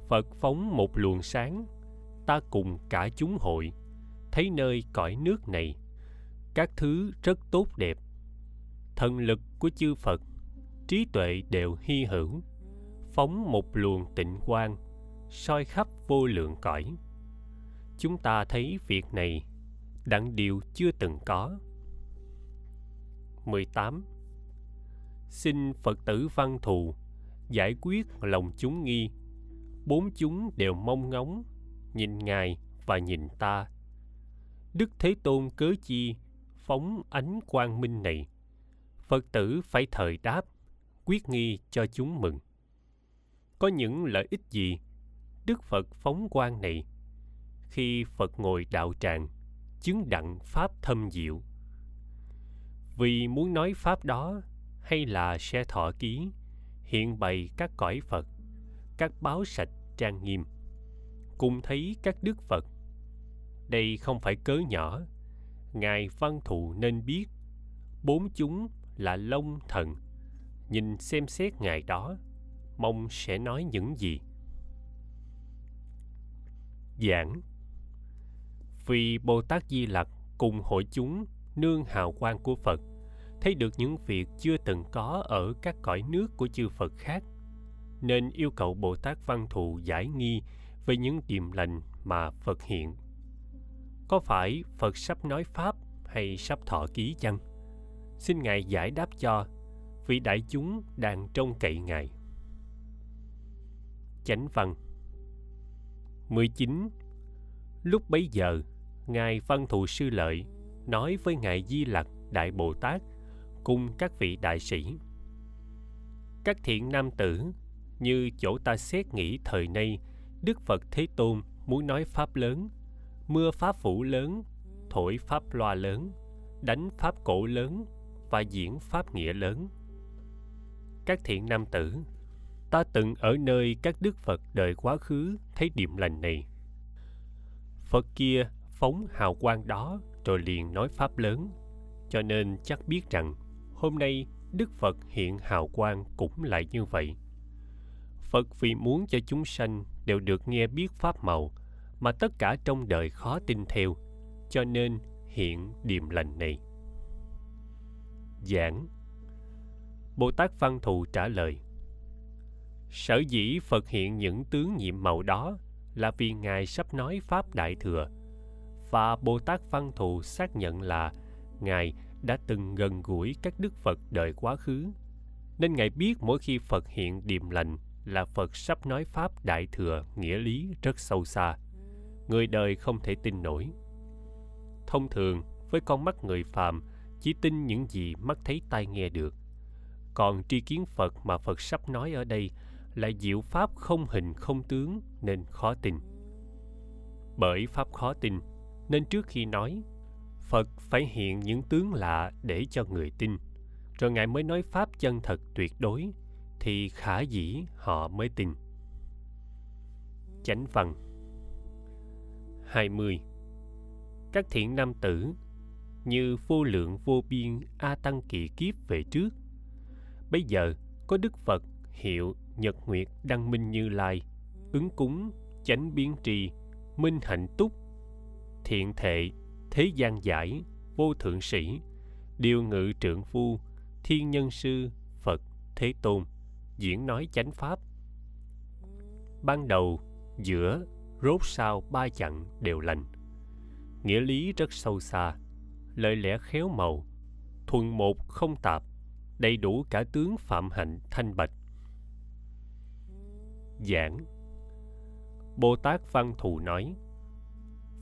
Phật phóng một luồng sáng, ta cùng cả chúng hội, thấy nơi cõi nước này. Các thứ rất tốt đẹp. Thần lực của chư phật, trí tuệ đều hy hữu, phóng một luồng tịnh quang, soi khắp vô lượng cõi. Chúng ta thấy việc này, đặng điều chưa từng có. 18 xin phật tử văn thù giải quyết lòng chúng nghi. Bốn chúng đều mong ngóng, nhìn ngài và nhìn ta. Đức thế tôn cớ chi phóng ánh quang minh này? Phật tử phải thời đáp, quyết nghi cho chúng mừng. Có những lợi ích gì? Đức phật phóng quang này. Khi phật ngồi đạo tràng, chứng đặng pháp thâm diệu. Vì muốn nói pháp đó hay là xe thọ ký? Hiện bày các cõi phật, các báo sạch trang nghiêm, cùng thấy các đức phật. Đây không phải cớ nhỏ, ngài văn thù nên biết, bốn chúng là long thần. Nhìn xem xét ngài đó, mong sẽ nói những gì? Giảng. Vì bồ tát di lặc cùng hội chúng nương hào quang của phật thấy được những việc chưa từng có ở các cõi nước của chư phật khác, nên yêu cầu bồ tát văn thù giải nghi về những điềm lành mà phật hiện. Có phải phật sắp nói pháp hay sắp thọ ký chăng? Xin ngài giải đáp cho, vì đại chúng đang trông cậy ngài. Chánh văn 19 lúc bấy giờ, ngài văn thù sư lợi nói với ngài di lặc đại bồ tát cung các vị đại sĩ. Các thiện nam tử, như chỗ ta xét nghĩ thời nay, đức phật thế tôn muốn nói pháp lớn, mưa pháp phủ lớn, thổi pháp loa lớn, đánh pháp cổ lớn và diễn pháp nghĩa lớn. Các thiện nam tử, ta từng ở nơi các đức phật đời quá khứ thấy điểm lành này. Phật kia phóng hào quang đó rồi liền nói pháp lớn, cho nên chắc biết rằng hôm nay, đức phật hiện hào quang cũng lại như vậy. Phật vì muốn cho chúng sanh đều được nghe biết pháp màu mà tất cả trong đời khó tin theo, cho nên hiện điềm lành này. Giảng bồ tát văn thù trả lời, sở dĩ phật hiện những tướng nhiệm màu đó là vì ngài sắp nói pháp đại thừa. Và bồ tát văn thù xác nhận là ngài đã từng gần gũi các đức phật đời quá khứ. Nên ngài biết mỗi khi phật hiện điềm lành là phật sắp nói pháp đại thừa nghĩa lý rất sâu xa. Người đời không thể tin nổi. Thông thường, với con mắt người phàm, chỉ tin những gì mắt thấy tai nghe được. Còn tri kiến phật mà phật sắp nói ở đây là diệu pháp không hình không tướng nên khó tin. Bởi pháp khó tin, nên trước khi nói phật phải hiện những tướng lạ để cho người tin. Rồi ngài mới nói pháp chân thật tuyệt đối, thì khả dĩ họ mới tin. Chánh văn 20 các thiện nam tử như vô lượng vô biên a tăng kỳ kiếp về trước. Bây giờ có đức phật hiệu nhật nguyệt đăng minh như lai, ứng cúng chánh biến trì minh hạnh túc, thiện thệ thế gian giải, vô thượng sĩ, điều ngự trượng phu, thiên nhân sư, phật, thế tôn, diễn nói chánh pháp. Ban đầu, giữa, rốt sau ba chặng đều lành. Nghĩa lý rất sâu xa, lời lẽ khéo màu, thuần một không tạp, đầy đủ cả tướng phạm hạnh thanh bạch. Giảng. Bồ tát văn thù nói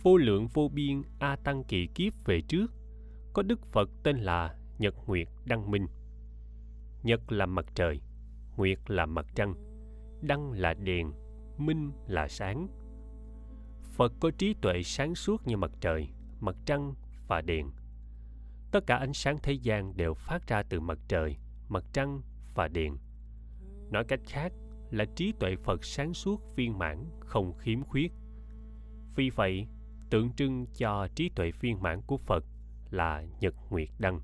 vô lượng vô biên a tăng kỳ kiếp về trước, có đức phật tên là nhật nguyệt đăng minh. Nhật là mặt trời, nguyệt là mặt trăng, đăng là đèn, minh là sáng. Phật có trí tuệ sáng suốt như mặt trời, mặt trăng và đèn. Tất cả ánh sáng thế gian đều phát ra từ mặt trời, mặt trăng và đèn. Nói cách khác là trí tuệ phật sáng suốt viên mãn, không khiếm khuyết. Vì vậy tượng trưng cho trí tuệ viên mãn của phật là nhật nguyệt đăng.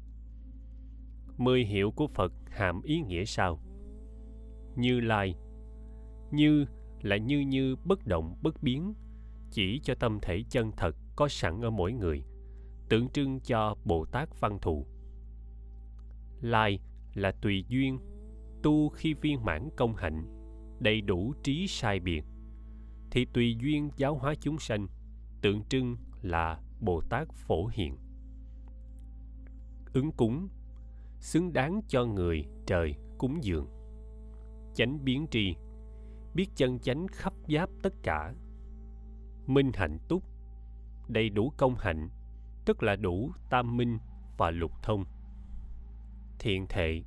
Mười hiệu của phật hàm ý nghĩa sau như lai. Như là như như bất động, bất biến, chỉ cho tâm thể chân thật có sẵn ở mỗi người, tượng trưng cho bồ tát văn thù. Lai là tùy duyên, tu khi viên mãn công hạnh, đầy đủ trí sai biệt. Thì tùy duyên giáo hóa chúng sanh tượng trưng là bồ tát phổ hiện ứng cúng, xứng đáng cho người trời cúng dường. Chánh biến tri, biết chân chánh khắp giáp tất cả. Minh hạnh túc, đầy đủ công hạnh, tức là đủ tam minh và lục thông. Thiện thệ,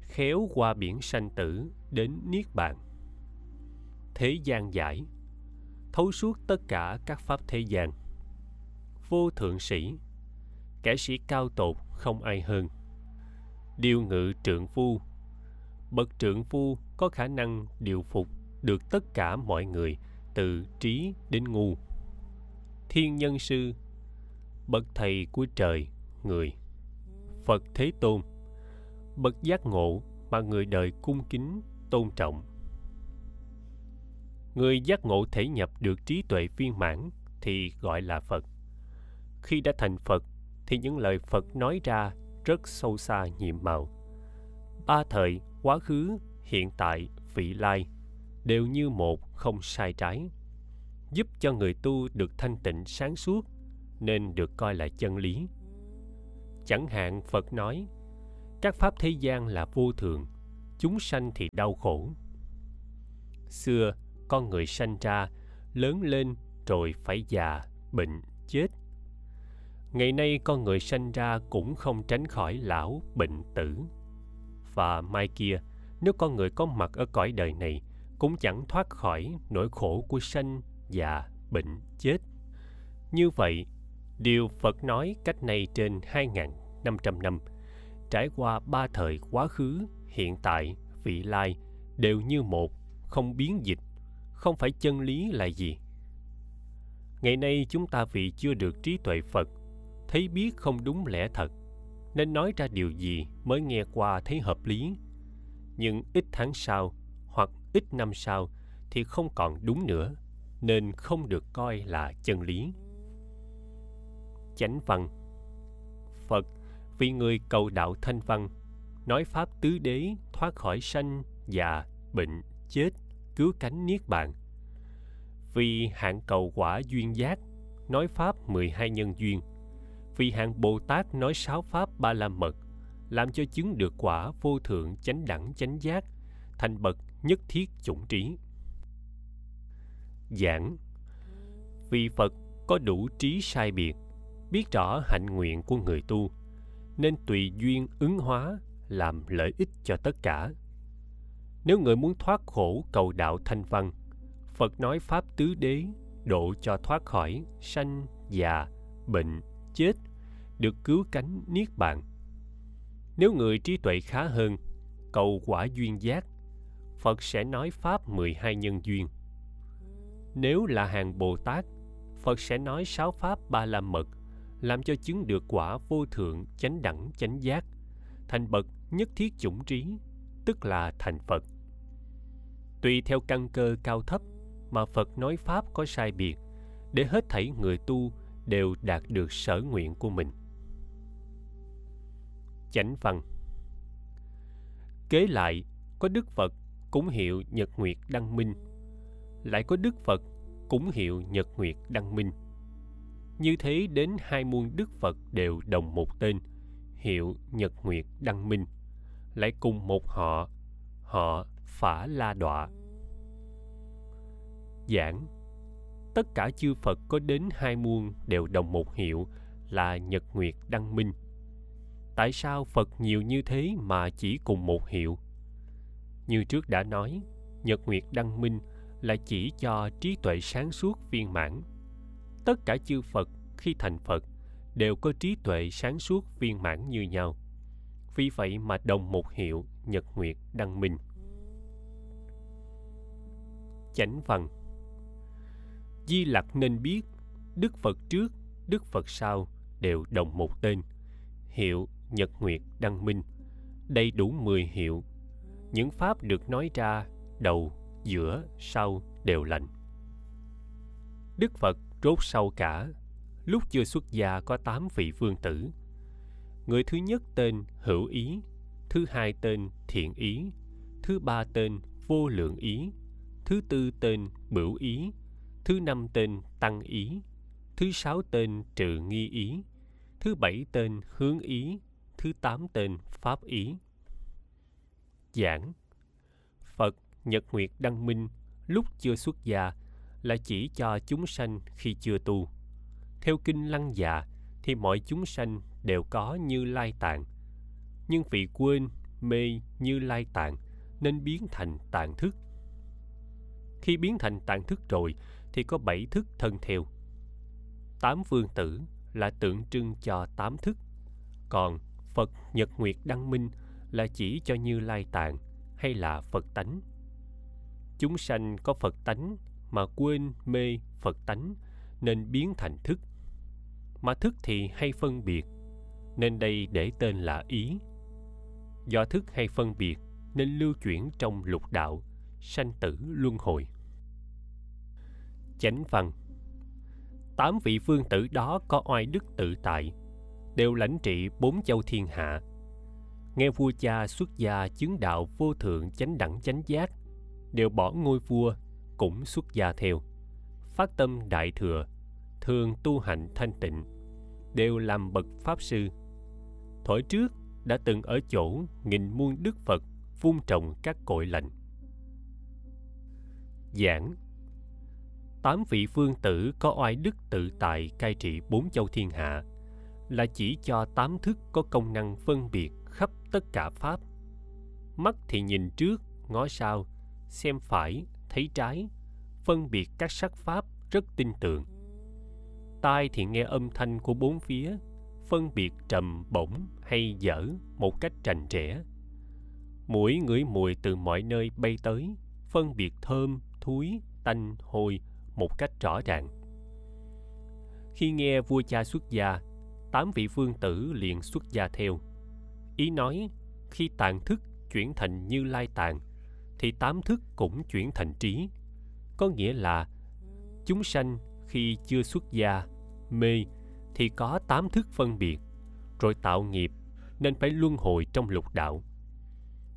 khéo qua biển sanh tử đến niết bàn. Thế gian giải thấu suốt tất cả các pháp thế gian. Vô thượng sĩ, kẻ sĩ cao tột không ai hơn. Điều ngự trượng phu, bậc trượng phu có khả năng điều phục được tất cả mọi người từ trí đến ngu. Thiên nhân sư, bậc thầy của trời, người. Phật thế tôn, bậc giác ngộ mà người đời cung kính, tôn trọng người giác ngộ thể nhập được trí tuệ viên mãn thì gọi là phật. Khi đã thành phật, thì những lời phật nói ra rất sâu xa nhiệm màu. Ba thời, quá khứ, hiện tại, vị lai đều như một không sai trái, giúp cho người tu được thanh tịnh sáng suốt nên được coi là chân lý. Chẳng hạn, phật nói, các pháp thế gian là vô thường, chúng sanh thì đau khổ. Xưa con người sanh ra, lớn lên rồi phải già, bệnh, chết. Ngày nay con người sanh ra cũng không tránh khỏi lão, bệnh tử. Và mai kia, nếu con người có mặt ở cõi đời này, cũng chẳng thoát khỏi nỗi khổ của sanh già, bệnh, chết. Như vậy, điều phật nói cách nay trên 2.500 năm, trải qua ba thời quá khứ, hiện tại, vị lai đều như một, không biến dịch không phải chân lý là gì. Ngày nay chúng ta vì chưa được trí tuệ phật, thấy biết không đúng lẽ thật, nên nói ra điều gì mới nghe qua thấy hợp lý. Nhưng ít tháng sau hoặc ít năm sau thì không còn đúng nữa, nên không được coi là chân lý. Chánh văn. Phật, vì người cầu đạo thanh văn, nói pháp tứ đế thoát khỏi sanh, già, bệnh, chết cứu cánh niết bàn. Vì hạng cầu quả duyên giác, nói pháp 12 nhân duyên. Vì hạng bồ tát nói sáu pháp ba la mật, làm cho chứng được quả vô thượng chánh đẳng chánh giác, thành bậc nhất thiết chủng trí. Giảng. Vì phật có đủ trí sai biệt, biết rõ hạnh nguyện của người tu, nên tùy duyên ứng hóa, làm lợi ích cho tất cả nếu người muốn thoát khổ, cầu đạo thanh văn. Phật nói pháp tứ đế, độ cho thoát khỏi sanh, già, bệnh, chết, được cứu cánh niết bàn. Nếu người trí tuệ khá hơn, cầu quả duyên giác, phật sẽ nói pháp 12 nhân duyên. Nếu là hàng bồ tát, phật sẽ nói sáu pháp ba la mật, làm cho chứng được quả vô thượng, chánh đẳng, chánh giác. Thành bậc nhất thiết chủng trí tức là thành phật. Tùy theo căn cơ cao thấp mà phật nói pháp có sai biệt, để hết thảy người tu đều đạt được sở nguyện của mình. Chánh văn kế lại, có đức phật cũng hiệu nhật nguyệt đăng minh. Lại có đức phật cũng hiệu nhật nguyệt đăng minh. Như thế đến hai muôn đức phật đều đồng một tên, hiệu nhật nguyệt đăng minh lại cùng một họ họ phả la đọa. Giảng, tất cả chư phật có đến hai muôn đều đồng một hiệu là nhật nguyệt đăng minh. Tại sao phật nhiều như thế mà chỉ cùng một hiệu? Như trước đã nói, nhật nguyệt đăng minh là chỉ cho trí tuệ sáng suốt viên mãn. Tất cả chư phật khi thành phật đều có trí tuệ sáng suốt viên mãn như nhau vì vậy mà đồng một hiệu nhật nguyệt đăng minh. Chánh văn. Di lặc nên biết đức phật trước, đức phật sau đều đồng một tên, hiệu nhật nguyệt đăng minh. Đầy đủ 10 hiệu. Những pháp được nói ra đầu, giữa, sau đều lành. Đức phật rốt sau cả. Lúc chưa xuất gia có tám vị vương tử người thứ nhất tên hữu ý, thứ hai tên thiện ý, thứ ba tên vô lượng ý, thứ tư tên bửu ý, thứ năm tên tăng ý, thứ sáu tên trừ nghi ý, thứ bảy tên hướng ý, thứ tám tên pháp ý. Giảng. Phật nhật nguyệt đăng minh lúc chưa xuất gia là chỉ cho chúng sanh khi chưa tu. Theo kinh lăng già thì mọi chúng sanh đều có như lai tạng. Nhưng vì quên mê như lai tạng nên biến thành tạng thức. Khi biến thành tạng thức rồi thì có bảy thức thân theo. Tám vương tử là tượng trưng cho tám thức. Còn phật nhật nguyệt đăng minh là chỉ cho như lai tạng hay là phật tánh. Chúng sanh có phật tánh mà quên mê phật tánh nên biến thành thức. Mà thức thì hay phân biệt nên đây để tên là ý. Do thức hay phân biệt nên lưu chuyển trong lục đạo, sanh tử luân hồi. Chánh văn. Tám vị phương tử đó có oai đức tự tại, đều lãnh trị bốn châu thiên hạ. Nghe vua cha xuất gia chứng đạo vô thượng chánh đẳng chánh giác, đều bỏ ngôi vua cũng xuất gia theo. Phát tâm đại thừa, thường tu hành thanh tịnh, đều làm bậc pháp sư thổi trước đã từng ở chỗ nghìn muôn đức phật vun trồng các cội lành. Giảng. Tám vị phương tử có oai đức tự tại cai trị bốn châu thiên hạ là chỉ cho tám thức có công năng phân biệt khắp tất cả pháp. Mắt thì nhìn trước, ngó sau, xem phải, thấy trái, phân biệt các sắc pháp rất tin tưởng. Tai thì nghe âm thanh của bốn phía phân biệt trầm bổng hay dở một cách trành trẻ, mũi ngửi mùi từ mọi nơi bay tới phân biệt thơm thúi tanh hôi một cách rõ ràng. Khi nghe vua cha xuất gia tám vị vương tử liền xuất gia theo. Ý nói khi tàn thức chuyển thành như lai tàn thì tám thức cũng chuyển thành trí. Có nghĩa là chúng sanh khi chưa xuất gia mê thì có tám thức phân biệt, rồi tạo nghiệp nên phải luân hồi trong lục đạo.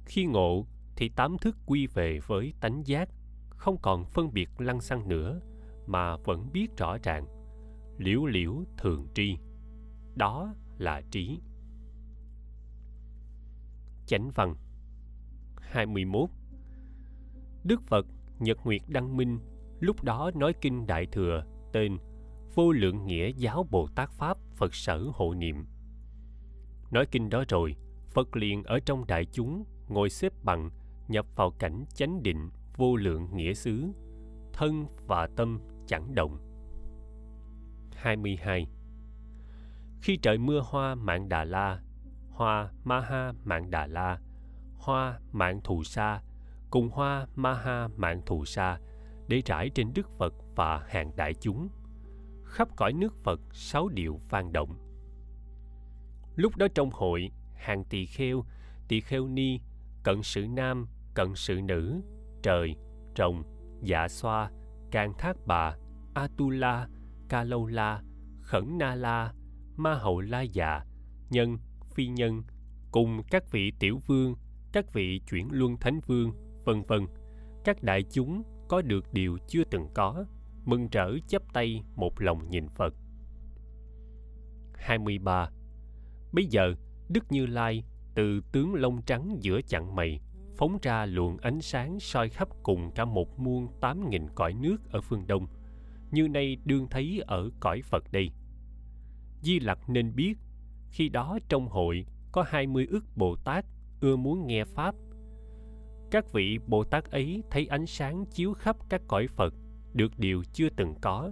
Khi ngộ thì tám thức quy về với tánh giác, không còn phân biệt lăng xăng nữa mà vẫn biết rõ ràng, liễu liễu thường tri. Đó là trí. Chánh văn 21 Đức Phật Nhật Nguyệt Đăng Minh lúc đó nói kinh Đại Thừa tên Vô Lượng Nghĩa Giáo Bồ Tát Pháp Phật Sở Hộ Niệm. Nói kinh đó rồi, Phật liền ở trong đại chúng ngồi xếp bằng nhập vào cảnh chánh định vô lượng nghĩa xứ, thân và tâm chẳng động. 22. Khi trời mưa hoa mạng Đà La, hoa Maha mạng Đà La, hoa mạng Thù Sa cùng hoa Maha mạng Thù Sa để trải trên Đức Phật và hàng đại chúng. Khắp cõi nước Phật sáu điệu vang động. Lúc đó trong hội, hàng tỳ kheo, tỳ kheo ni, cận sự nam, cận sự nữ, trời, trồng, dạ xoa, can thác bà, atula, ca lâu la, khẩn na la, ma hậu la dạ, nhân, phi nhân, cùng các vị tiểu vương, các vị chuyển luân thánh vương, vân vân, các đại chúng có được điều chưa từng có, mừng rỡ chắp tay một lòng nhìn Phật. 23. Bây giờ, Đức Như Lai từ tướng lông trắng giữa chặng mày phóng ra luồng ánh sáng soi khắp cùng cả một muôn tám nghìn cõi nước ở phương đông, như nay đương thấy ở cõi Phật đây. Di Lặc nên biết, khi đó trong hội có hai mươi ức Bồ Tát ưa muốn nghe Pháp. Các vị Bồ Tát ấy thấy ánh sáng chiếu khắp các cõi Phật, được điều chưa từng có.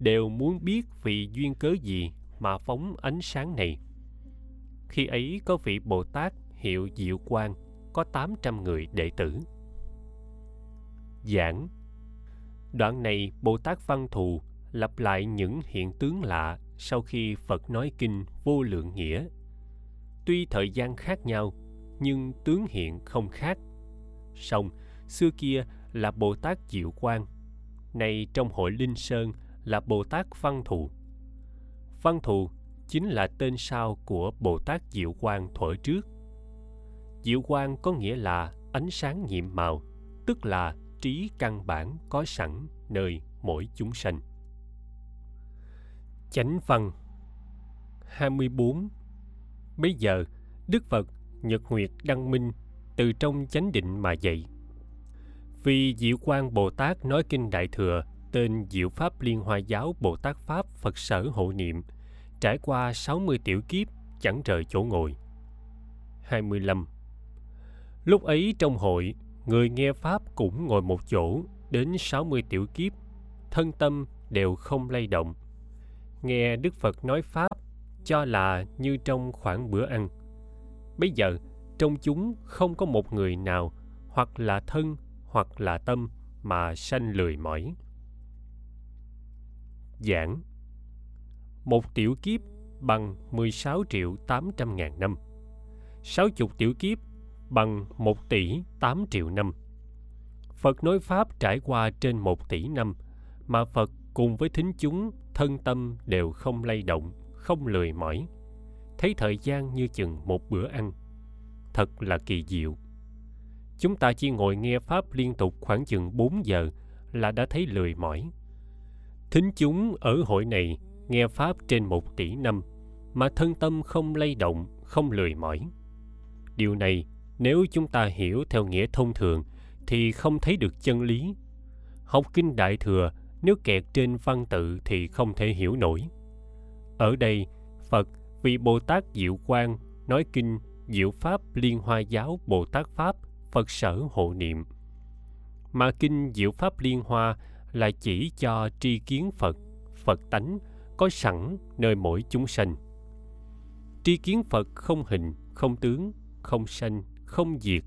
Đều muốn biết vì duyên cớ gì mà phóng ánh sáng này. Khi ấy có vị Bồ Tát hiệu Diệu Quang có 800 người đệ tử. Giảng Đoạn này Bồ Tát Văn Thù lặp lại những hiện tướng lạ sau khi Phật nói kinh vô lượng nghĩa. Tuy thời gian khác nhau, nhưng tướng hiện không khác. Song, xưa kia là Bồ Tát Diệu Quang, nay trong hội Linh Sơn là Bồ Tát Văn Thù. Văn Thù chính là tên sau của Bồ Tát Diệu Quang thuở trước. Diệu quang có nghĩa là ánh sáng nhiệm màu, tức là trí căn bản có sẵn nơi mỗi chúng sanh. Chánh văn 24 Bây giờ, Đức Phật Nhật Nguyệt Đăng Minh từ trong chánh định mà dạy. Vì Diệu Quang Bồ Tát nói kinh Đại Thừa tên Diệu Pháp Liên Hoa Giáo Bồ Tát Pháp Phật Sở Hộ Niệm trải qua 60 tiểu kiếp chẳng rời chỗ ngồi. 25 Lúc ấy trong hội, người nghe Pháp cũng ngồi một chỗ đến 60 tiểu kiếp, thân tâm đều không lay động. Nghe Đức Phật nói Pháp cho là như trong khoảng bữa ăn. Bây giờ, trong chúng không có một người nào hoặc là thân hoặc là tâm mà sanh lười mỏi. Giảng Một tiểu kiếp bằng 16 triệu 800 ngàn năm. 60 tiểu kiếp bằng 1 tỷ 8 triệu năm. Phật nói Pháp trải qua trên 1 tỷ năm, mà Phật cùng với thính chúng thân tâm đều không lay động, không lười mỏi. Thấy thời gian như chừng một bữa ăn. Thật là kỳ diệu. Chúng ta chỉ ngồi nghe Pháp liên tục khoảng chừng 4 giờ là đã thấy lười mỏi. Thính chúng ở hội này nghe Pháp trên một tỷ năm, mà thân tâm không lay động, không lười mỏi. Điều này nếu chúng ta hiểu theo nghĩa thông thường thì không thấy được chân lý học kinh đại thừa nếu kẹt trên văn tự thì không thể hiểu nổi ở đây phật vị bồ tát diệu quang nói kinh diệu pháp liên hoa giáo bồ tát pháp phật sở hộ niệm mà kinh Diệu Pháp Liên Hoa là chỉ cho tri kiến Phật, Phật tánh có sẵn nơi mỗi chúng sanh. Tri kiến Phật không hình, không tướng, không sanh, không diệt,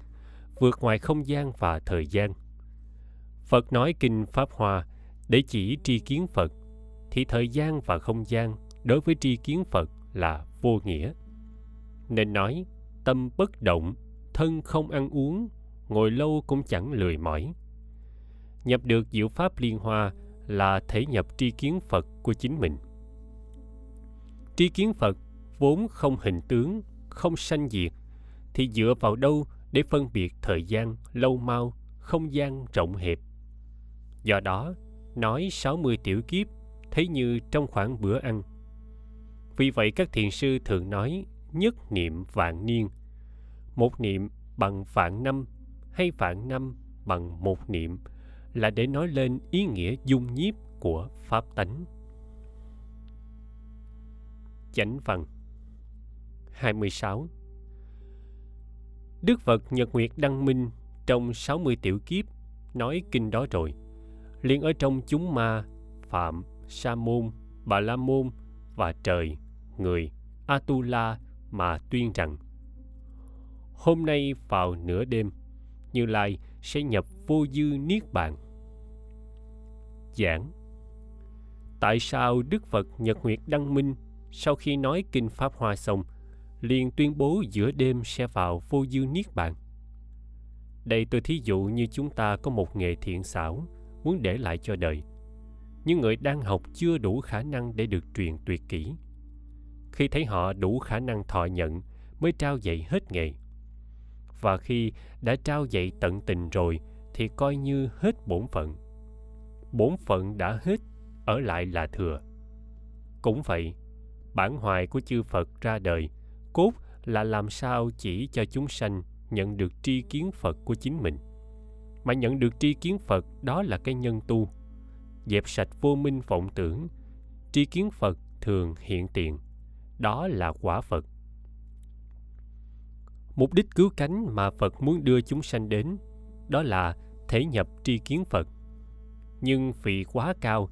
vượt ngoài không gian và thời gian. Phật nói kinh Pháp Hoa để chỉ tri kiến Phật, thì thời gian và không gian đối với tri kiến Phật là vô nghĩa. Nên nói tâm bất động, thân không ăn uống, ngồi lâu cũng chẳng lười mỏi. Nhập được diệu pháp liên hoa là thể nhập tri kiến Phật của chính mình. Tri kiến Phật vốn không hình tướng, không sanh diệt, thì dựa vào đâu để phân biệt thời gian lâu mau, không gian rộng hẹp. Do đó, nói 60 tiểu kiếp thấy như trong khoảng bữa ăn. Vì vậy các thiền sư thường nói nhất niệm vạn niên. Một niệm bằng vạn năm hay vạn năm bằng một niệm là để nói lên ý nghĩa dung nhiếp của pháp tánh. Chánh văn 26 Đức Phật Nhật Nguyệt Đăng Minh trong 60 tiểu kiếp nói kinh đó rồi. liền ở trong chúng ma, phạm, sa môn, bà la môn và trời, người, Atula mà tuyên rằng Hôm nay vào nửa đêm, Như Lai sẽ nhập vô dư niết bàn. Giảng Tại sao Đức Phật Nhật Nguyệt Đăng Minh sau khi nói Kinh Pháp Hoa xong liền tuyên bố giữa đêm sẽ vào vô dư niết bàn? Đây tôi thí dụ như chúng ta có một nghề thiện xảo muốn để lại cho đời. Nhưng người đang học chưa đủ khả năng để được truyền tuyệt kỹ. Khi thấy họ đủ khả năng thọ nhận mới trao dạy hết nghề. Và khi đã trao dạy tận tình rồi thì coi như hết bổn phận. Bổn phận đã hết, ở lại là thừa. Cũng vậy, bản hoài của chư Phật ra đời, cốt là làm sao chỉ cho chúng sanh nhận được tri kiến Phật của chính mình. Mà nhận được tri kiến Phật đó là cái nhân tu. Dẹp sạch vô minh vọng tưởng, tri kiến Phật thường hiện tiền. Đó là quả Phật. Mục đích cứu cánh mà Phật muốn đưa chúng sanh đến đó là thể nhập tri kiến Phật. Nhưng vì quá cao,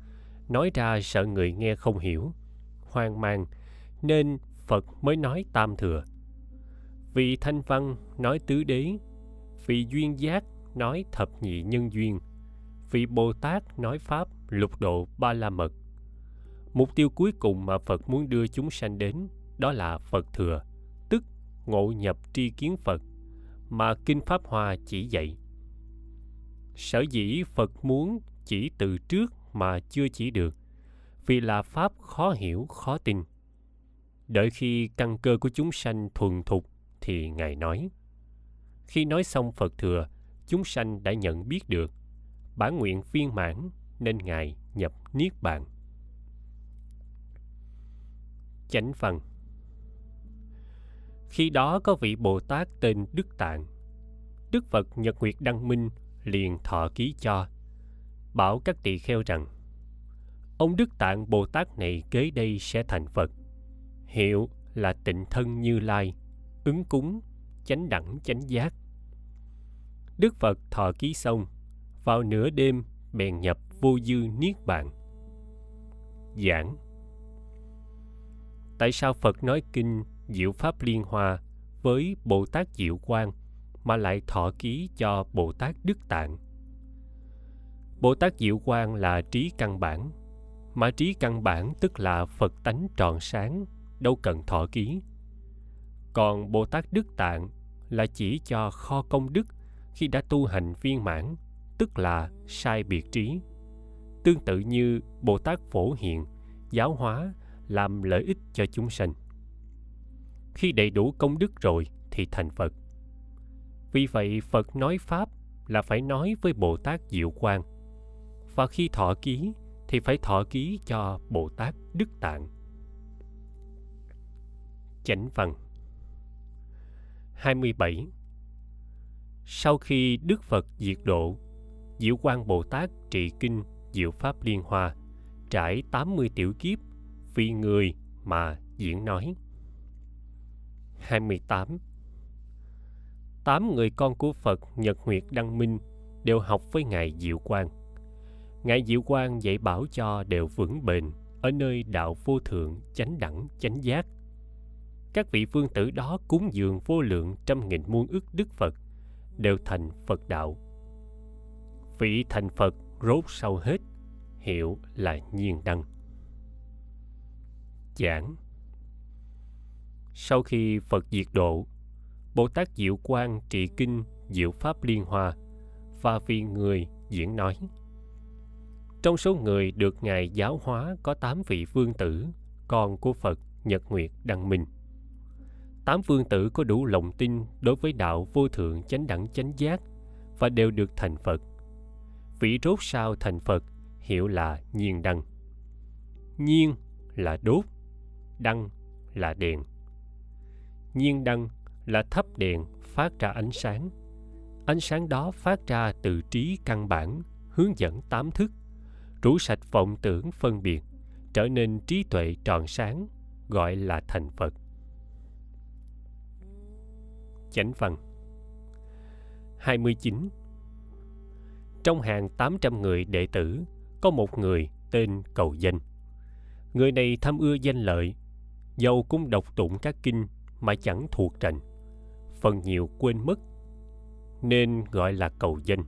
nói ra sợ người nghe không hiểu, hoang mang, nên Phật mới nói tam thừa. Vì thanh văn nói tứ đế, vì duyên giác nói thập nhị nhân duyên, vì Bồ Tát nói pháp lục độ ba la mật. Mục tiêu cuối cùng mà Phật muốn đưa chúng sanh đến đó là Phật thừa, ngộ nhập tri kiến Phật mà Kinh Pháp Hoa chỉ dạy. Sở dĩ Phật muốn chỉ từ trước mà chưa chỉ được, vì là pháp khó hiểu, khó tin. Đợi khi căn cơ của chúng sanh thuần thục thì Ngài nói. Khi nói xong Phật thừa, chúng sanh đã nhận biết được bản nguyện viên mãn nên Ngài nhập Niết Bàn. Chánh phần. Khi đó có vị Bồ Tát tên Đức Tạng. Đức Phật Nhật Nguyệt Đăng Minh liền thọ ký cho, bảo các tỳ kheo rằng, ông đức tạng bồ tát này kế đây sẽ thành phật. Hiệu là tịnh thân như lai, ứng cúng, chánh đẳng, chánh giác. Đức phật thọ ký xong, vào nửa đêm bèn nhập vô dư niết bàn. Giảng. Tại sao phật nói kinh diệu pháp liên hoa với bồ tát diệu quang mà lại thọ ký cho bồ tát đức tạng Bồ Tát Diệu Quang là trí căn bản, mà trí căn bản tức là Phật tánh tròn sáng, đâu cần thọ ký. Còn Bồ Tát Đức Tạng là chỉ cho kho công đức khi đã tu hành viên mãn, tức là sai biệt trí. Tương tự như Bồ Tát Phổ Hiện, giáo hóa, làm lợi ích cho chúng sanh. Khi đầy đủ công đức rồi thì thành Phật. Vì vậy Phật nói Pháp là phải nói với Bồ Tát Diệu Quang – và khi thọ ký thì phải thọ ký cho Bồ Tát Đức Tạng. Chánh văn 27 Sau khi Đức Phật diệt độ, Diệu Quang Bồ Tát trị kinh Diệu Pháp Liên Hoa, trải 80 tiểu kiếp vì người mà diễn nói. 28 Tám. Người con của Phật, Nhật Nguyệt, Đăng Minh đều học với ngài diệu quang. Ngài diệu quang dạy bảo cho đều vững bền ở nơi đạo vô thượng chánh đẳng, chánh giác. Các vị phương tử đó cúng dường vô lượng trăm nghìn muôn ức đức phật đều thành phật đạo. Vị thành phật rốt sau hết, hiệu là nhiên đăng. Giảng sau khi phật diệt độ bồ tát diệu quang trị kinh diệu pháp liên hoa và vì người diễn nói. Trong số người được ngài giáo hóa có tám vị vương tử, con của phật nhật nguyệt đăng minh. Tám vương tử có đủ lòng tin đối với đạo vô thượng chánh đẳng chánh giác và đều được thành phật. Vị rốt sao thành phật hiệu là nhiên đăng. Nhiên là đốt, đăng là đèn nhiên đăng là thắp đèn phát ra ánh sáng. Ánh sáng đó phát ra từ trí căn bản, hướng dẫn tám thức. Rũ sạch vọng tưởng phân biệt, trở nên trí tuệ tròn sáng, gọi là thành phật. Chánh văn 29 trong hàng 800 người đệ tử, có một người tên cầu danh. Người này tham ưa danh lợi dầu cũng đọc tụng các kinh mà chẳng thuộc trành phần nhiều quên mất, nên gọi là cầu danh.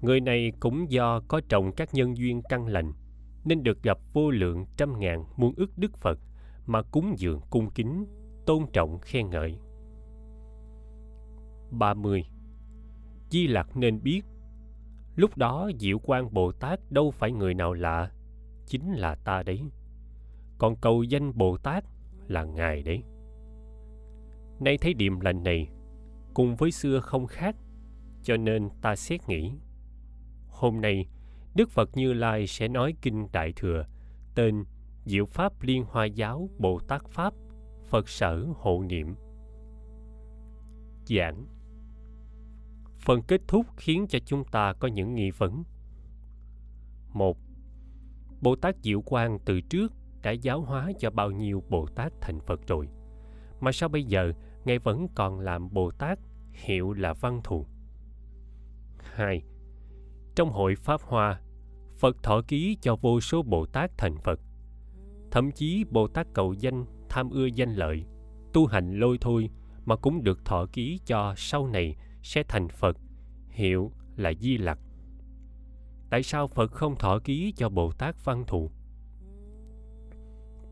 Người này cũng do có trồng các nhân duyên căn lành, nên được gặp vô lượng trăm ngàn muôn ức đức phật mà cúng dường cung kính, tôn trọng khen ngợi. 30. Di Lặc nên biết, Lúc đó Diệu Quang Bồ Tát đâu phải người nào lạ, Chính là ta đấy. Còn cầu danh Bồ Tát là Ngài đấy. Nay thấy điềm lành này, Cùng với xưa không khác, Cho nên ta xét nghĩ Hôm nay, Đức Phật Như Lai sẽ nói Kinh Đại Thừa, Tên Diệu Pháp Liên Hoa Giáo Bồ Tát Pháp, Phật Sở Hộ Niệm Giảng Phần kết thúc khiến cho chúng ta có những nghi vấn. một, Bồ Tát Diệu Quang từ trước đã giáo hóa cho bao nhiêu Bồ Tát thành Phật rồi. Mà sao bây giờ Ngài vẫn còn làm Bồ Tát hiệu là văn thù? 2. Trong hội Pháp Hoa, Phật thọ ký cho vô số Bồ Tát thành Phật. Thậm chí Bồ Tát cầu danh tham ưa danh lợi, tu hành lôi thôi mà cũng được thọ ký cho sau này sẽ thành Phật, hiệu là Di Lặc. Tại sao Phật không thọ ký cho Bồ Tát Văn Thù?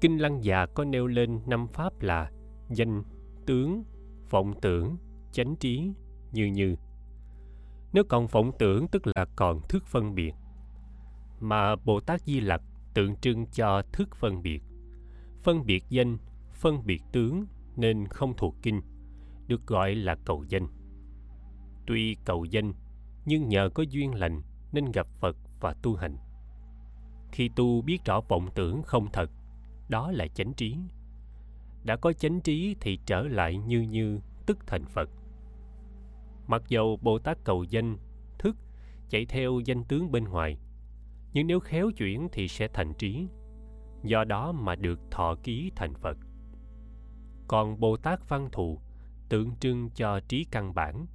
Kinh Lăng Già có nêu lên năm pháp là danh, tướng, vọng tưởng, chánh trí, như như. Nếu còn vọng tưởng tức là còn thức phân biệt, mà Bồ Tát Di Lặc tượng trưng cho thức phân biệt, phân biệt danh, phân biệt tướng nên không thuộc kinh, được gọi là cầu danh. Tuy cầu danh, nhưng nhờ có duyên lành nên gặp Phật và tu hành. Khi tu biết rõ vọng tưởng không thật, đó là chánh trí. Đã có chánh trí thì trở lại như như tức thành Phật. Mặc dầu Bồ Tát cầu danh, thức, chạy theo danh tướng bên ngoài, nhưng nếu khéo chuyển thì sẽ thành trí. Do đó mà được thọ ký thành Phật. Còn Bồ Tát văn thù tượng trưng cho trí căn bản,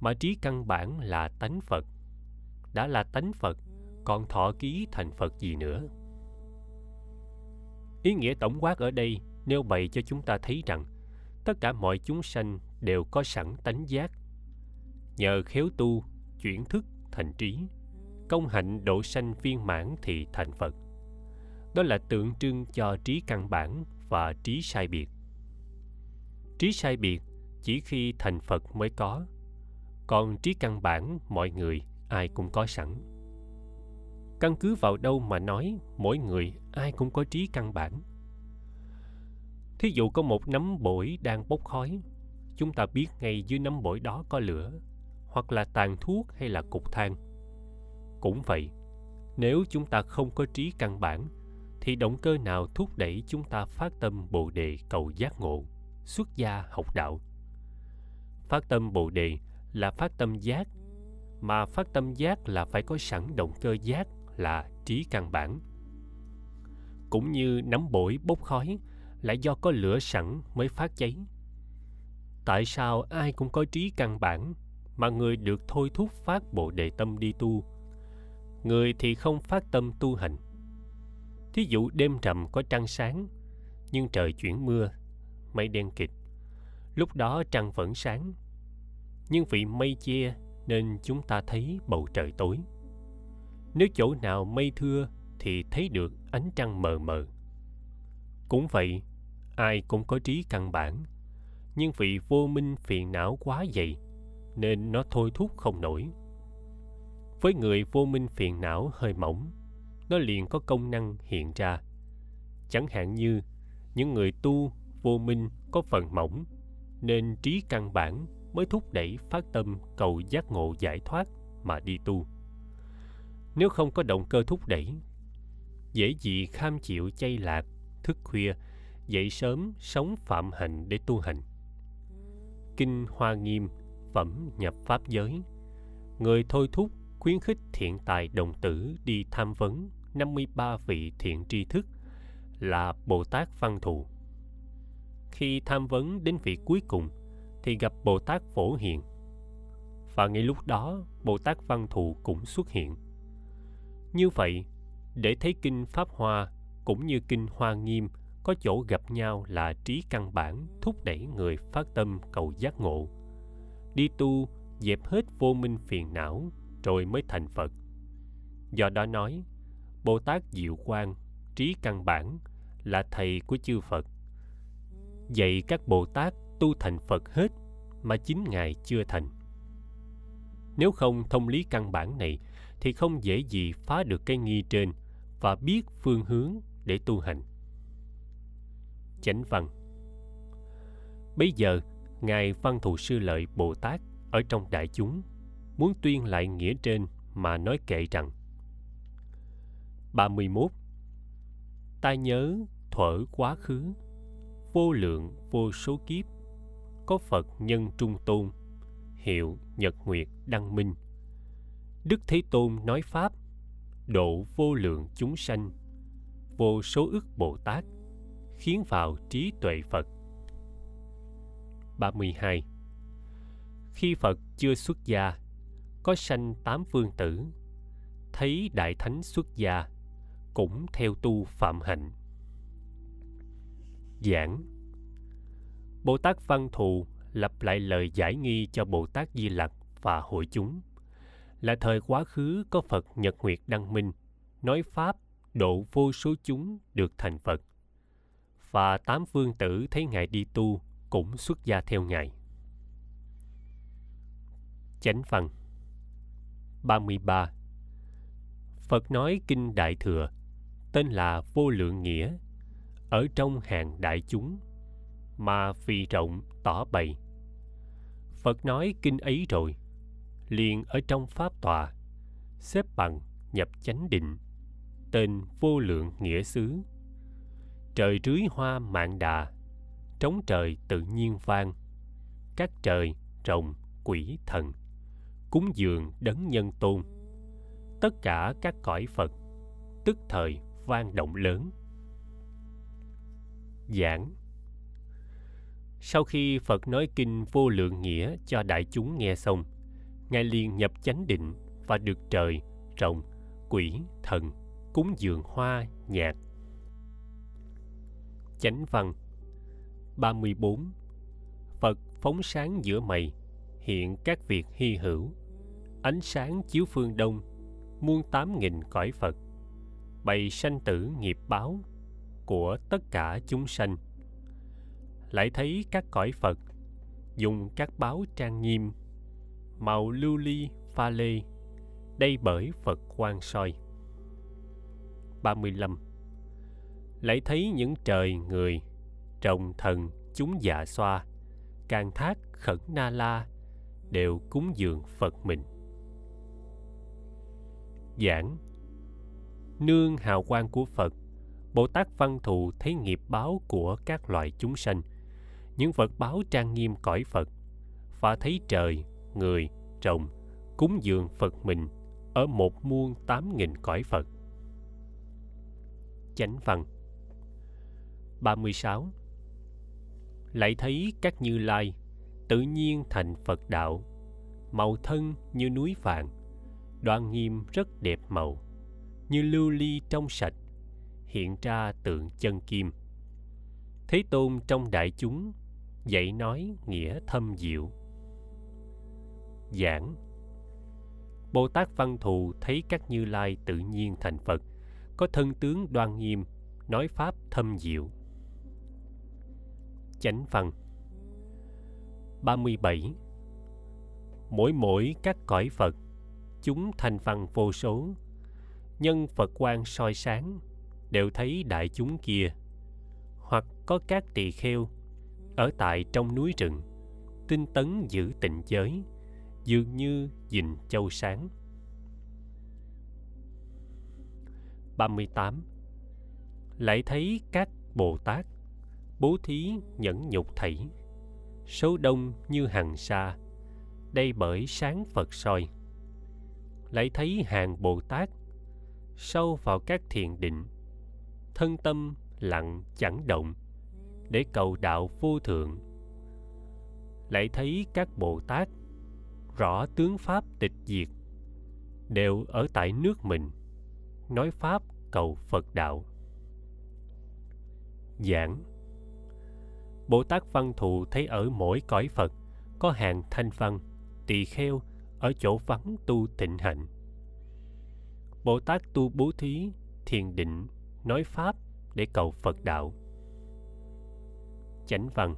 mà trí căn bản là tánh Phật. Đã là tánh Phật, còn thọ ký thành Phật gì nữa? Ý nghĩa tổng quát ở đây nêu bày cho chúng ta thấy rằng tất cả mọi chúng sanh đều có sẵn tánh giác. Nhờ khéo tu, chuyển thức thành trí, công hạnh độ sanh viên mãn thì thành Phật. Đó là tượng trưng cho trí căn bản và trí sai biệt. Trí sai biệt chỉ khi thành Phật mới có, còn trí căn bản mọi người ai cũng có sẵn căn cứ vào đâu mà nói mỗi người ai cũng có trí căn bản thí dụ có một nấm bổi đang bốc khói, chúng ta biết ngay dưới nấm bổi đó có lửa, hoặc là tàn thuốc hay là cục than. Cũng vậy, nếu chúng ta không có trí căn bản, thì động cơ nào thúc đẩy chúng ta phát tâm bồ đề cầu giác ngộ, xuất gia học đạo? Phát tâm bồ đề là phát tâm giác, mà phát tâm giác là phải có sẵn động cơ giác là trí căn bản. Cũng như nấm bổi bốc khói lại do có lửa sẵn mới phát cháy. Tại sao ai cũng có trí căn bản mà người được thôi thúc phát bộ đề tâm đi tu? Người thì không phát tâm tu hành. Thí dụ đêm trầm có trăng sáng, nhưng trời chuyển mưa, mây đen kịt. Lúc đó trăng vẫn sáng, nhưng vì mây che nên chúng ta thấy bầu trời tối. Nếu chỗ nào mây thưa thì thấy được ánh trăng mờ mờ. Cũng vậy ai cũng có trí căn bản. Nhưng vì vô minh phiền não quá dày, nên nó thôi thúc không nổi. Với người vô minh phiền não hơi mỏng, nó liền có công năng hiện ra. Chẳng hạn như, những người tu vô minh có phần mỏng, nên trí căn bản mới thúc đẩy phát tâm cầu giác ngộ giải thoát mà đi tu. Nếu không có động cơ thúc đẩy, dễ gì kham chịu chay lạc thức khuya dậy sớm sống phạm hạnh để tu hành kinh hoa nghiêm phẩm nhập pháp giới người thôi thúc khuyến khích thiện tài đồng tử đi tham vấn 53 vị thiện tri thức là Bồ Tát Văn Thù. Khi tham vấn đến vị cuối cùng thì gặp Bồ Tát Phổ Hiện. Và ngay lúc đó Bồ Tát Văn Thù cũng xuất hiện. Như vậy, để thấy kinh Pháp Hoa cũng như kinh Hoa Nghiêm có chỗ gặp nhau là trí căn bản thúc đẩy người phát tâm cầu giác ngộ. Đi tu dẹp hết vô minh phiền não rồi mới thành Phật. Do đó nói, Bồ Tát Diệu Quang, trí căn bản là thầy của chư Phật. Dạy các Bồ Tát tu thành Phật hết mà chính Ngài chưa thành. Nếu không thông lý căn bản này thì không dễ gì phá được cái nghi trên và biết phương hướng để tu hành. Chánh văn Bây giờ, Ngài Văn Thù Sư Lợi Bồ Tát ở trong đại chúng muốn tuyên lại nghĩa trên mà nói kệ rằng 31. Ta nhớ thuở quá khứ vô lượng vô số kiếp có Phật nhân trung tôn hiệu Nhật Nguyệt Đăng Minh Đức Thế Tôn nói Pháp độ vô lượng chúng sanh vô số ức Bồ Tát khiến vào trí tuệ Phật. 32 Khi Phật chưa xuất gia, có sanh tám phương tử, thấy đại thánh xuất gia, cũng theo tu phạm hạnh. Giảng. Bồ tát văn thù lặp lại lời giải nghi cho bồ tát di lặc và hội chúng. Là thời quá khứ, có phật nhật nguyệt đăng minh, nói pháp độ vô số chúng được thành phật và tám vương tử thấy ngài đi tu cũng xuất gia theo ngài chánh văn 33 Phật nói Kinh Đại Thừa tên là Vô Lượng Nghĩa ở trong hàng đại chúng mà vì rộng tỏ bày. Phật nói kinh ấy rồi, liền ở trong pháp tòa, xếp bằng nhập chánh định, tên vô lượng nghĩa xứ. Trời rưới hoa mạng đà, trống trời tự nhiên vang, các trời, rồng, quỷ, thần cúng dường đấng nhân tôn. Tất cả các cõi phật tức thời vang động lớn. Giảng. Sau khi phật nói kinh vô lượng nghĩa cho đại chúng nghe xong ngài liền nhập chánh định và được trời rồng quỷ thần cúng dường hoa nhạc chánh văn. 34 Phật phóng sáng giữa mày, hiện các việc hy hữu. Ánh sáng chiếu phương đông, muôn tám nghìn cõi phật. Bày sanh tử nghiệp báo của tất cả chúng sanh. Lại thấy các cõi phật dùng các báo trang nghiêm, màu lưu ly, pha lê, đây bởi phật quan soi. 35 lại thấy những trời người, trồng thần chúng dạ xoa càng thác khẩn na la, đều cúng dường phật mình. Giảng nương hào quang của phật, bồ tát văn thù thấy nghiệp báo của các loài chúng sanh. Những vật báo trang nghiêm cõi phật và thấy trời, người, trồng, cúng dường phật mình ở một muôn tám nghìn cõi phật. Chánh văn 36 lại thấy các như lai tự nhiên thành phật đạo, màu thân như núi vàng, đoan nghiêm rất đẹp màu, như lưu ly trong sạch, hiện ra tượng chân kim. Thế tôn trong đại chúng dạy nói nghĩa thâm diệu. Giảng. Bồ tát văn thù thấy các như lai tự nhiên thành phật, có thân tướng đoan nghiêm, nói pháp thâm diệu chánh văn. 37 mỗi mỗi các cõi phật, chúng thành phần vô số. Nhân phật quan soi sáng, đều thấy đại chúng kia. Hoặc có các tỳ kheo, ở tại trong núi rừng, tinh tấn giữ tịnh giới, dường như dình châu sáng. 38 lại thấy các Bồ Tát bố thí nhẫn nhục thảy. Số đông như hằng sa, đây bởi sáng Phật soi. Lại thấy hàng Bồ Tát, sâu vào các thiền định. Thân tâm lặng chẳng động, để cầu đạo vô thượng. Lại thấy các bồ tát, rõ tướng pháp tịch diệt, đều ở tại nước mình, nói pháp cầu phật đạo. Giảng bồ tát văn thù thấy ở mỗi cõi phật, có hàng thanh văn, tỳ kheo ở chỗ vắng tu tịnh hạnh. Bồ tát tu bố thí thiền định nói pháp để cầu phật đạo. Chánh văn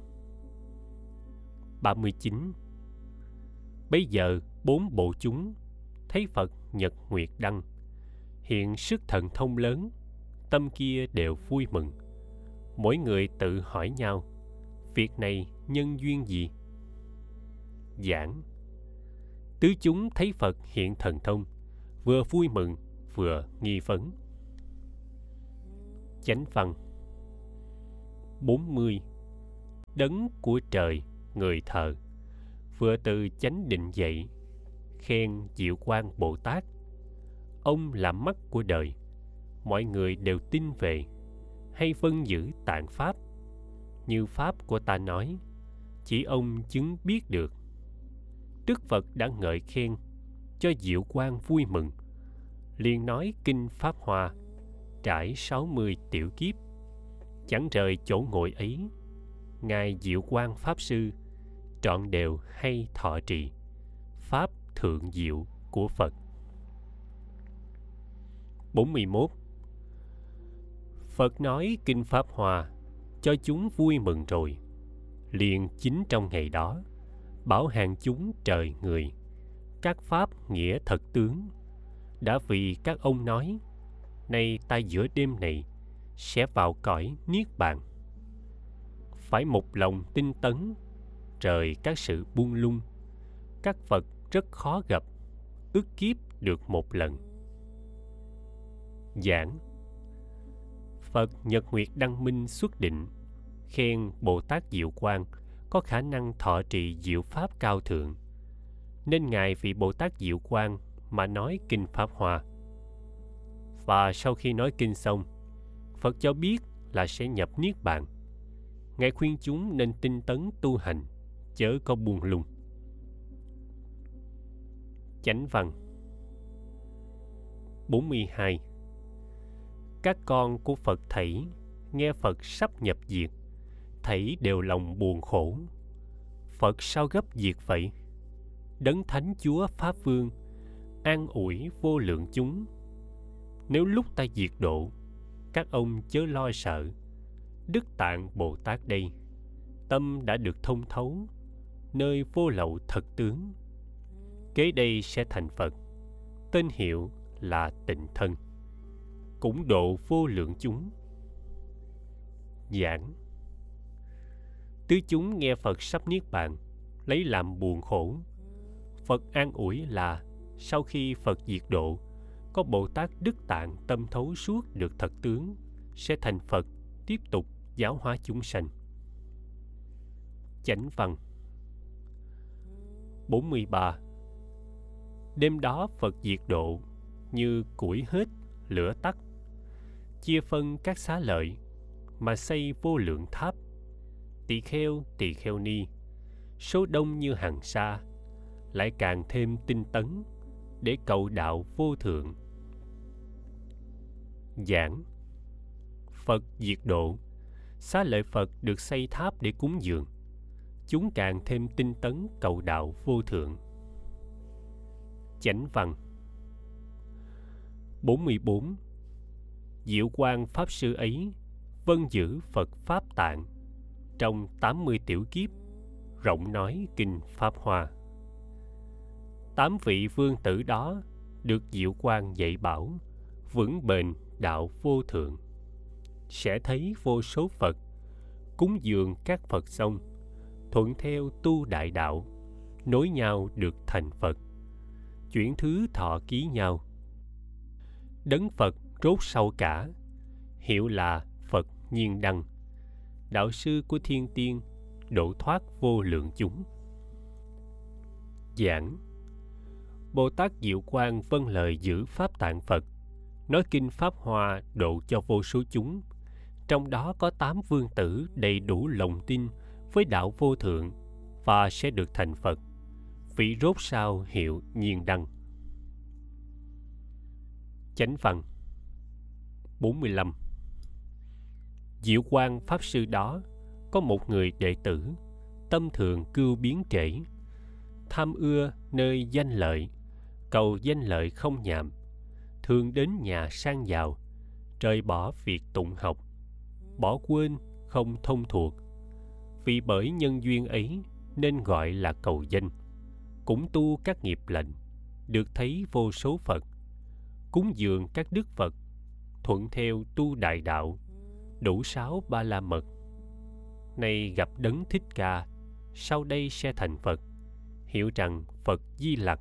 39 Bây giờ bốn bộ chúng thấy Phật nhật nguyệt đăng. Hiện sức thần thông lớn, tâm kia đều vui mừng. Mỗi người tự hỏi nhau việc này nhân duyên gì? Giảng. Tứ chúng thấy Phật hiện thần thông, vừa vui mừng, vừa nghi vấn chánh văn. 40 đấng của trời, người thờ, vừa từ chánh định dậy, khen diệu quan bồ tát. Ông là mắt của đời, mọi người đều tin về, hay phân giữ tạng pháp như pháp của ta nói. Chỉ ông chứng biết được. Đức phật đã ngợi khen, cho diệu quan vui mừng. Liền nói kinh pháp hòa trải sáu mươi tiểu kiếp, chẳng rời chỗ ngồi ấy. Ngài diệu quan pháp sư, trọn đều hay thọ trì. Pháp thượng diệu của Phật. 41 Phật nói kinh pháp hòa cho chúng vui mừng rồi. Liền chính trong ngày đó, bảo hàng chúng trời người, các pháp nghĩa thật tướng. Đã vì các ông nói, nay ta giữa đêm này sẽ vào cõi niết bàn. Phải một lòng tinh tấn rời các sự buông lung, các phật rất khó gặp ước kiếp được một lần. Giảng phật nhật nguyệt đăng minh xuất định, khen bồ tát diệu quang có khả năng thọ trì diệu pháp cao thượng. Nên ngài vì bồ tát diệu quang mà nói kinh pháp hoa. Và sau khi nói kinh xong, phật cho biết là sẽ nhập niết bàn. Ngài khuyên chúng nên tinh tấn tu hành, chớ có buông lung. Chánh văn 42 các con của Phật thảy nghe Phật sắp nhập diệt thảy đều lòng buồn khổ. Phật sao gấp diệt vậy? Đấng thánh chúa pháp vương an ủi vô lượng chúng. Nếu lúc ta diệt độ, các ông chớ lo sợ. Đức tạng bồ tát đây, tâm đã được thông thấu, nơi vô lậu thật tướng. Kế đây sẽ thành phật, tên hiệu là tịnh thân cũng độ vô lượng chúng. Giảng. Tứ chúng nghe phật sắp niết bàn lấy làm buồn khổ. Phật an ủi là sau khi phật diệt độ có bồ tát đức tạng tâm thấu suốt được thật tướng sẽ thành phật tiếp tục giáo hóa chúng sanh. Chánh văn. 43 Đêm đó Phật diệt độ như củi hết, lửa tắt, chia phân các xá lợi mà xây vô lượng tháp, tỳ kheo tỳ kheo ni, số đông như hàng sa, lại càng thêm tinh tấn để cầu đạo vô thượng. Giảng phật diệt độ xá lợi phật được xây tháp để cúng dường. Chúng càng thêm tinh tấn cầu đạo vô thượng. Chánh văn 44 Diệu quang Pháp Sư ấy, vân giữ Phật Pháp Tạng, trong 80 tiểu kiếp, rộng nói kinh Pháp Hoa. Tám vị vương tử đó được Diệu quang dạy bảo vững bền đạo vô thượng sẽ thấy vô số Phật, cúng dường các Phật xong, thuận theo tu đại đạo, nối nhau được thành Phật, chuyển thứ thọ ký nhau đấng Phật rốt sau cả. Hiệu là Phật Nhiên Đăng, đạo sư của thiên tiên độ thoát vô lượng chúng. Giảng. Bồ Tát Diệu Quang vâng lời giữ Pháp Tạng Phật, nói kinh Pháp Hoa độ cho vô số chúng. Trong đó có tám vương tử đầy đủ lòng tin với đạo vô thượng và sẽ được thành Phật. Vị rốt sao hiệu nhiên đăng. Chánh văn. 45 Diệu quang Pháp Sư đó có một người đệ tử tâm thường cưu biến trễ tham ưa nơi danh lợi cầu danh lợi không nhạm, thường đến nhà sang giàu rời bỏ việc tụng học bỏ quên không thông thuộc. Vì bởi nhân duyên ấy nên gọi là cầu danh cũng tu các nghiệp lệnh được thấy vô số phật cúng dường các đức phật thuận theo tu đại đạo, đủ sáu ba la mật. Nay gặp đấng thích ca, sau đây sẽ thành phật, hiểu rằng phật di lặc,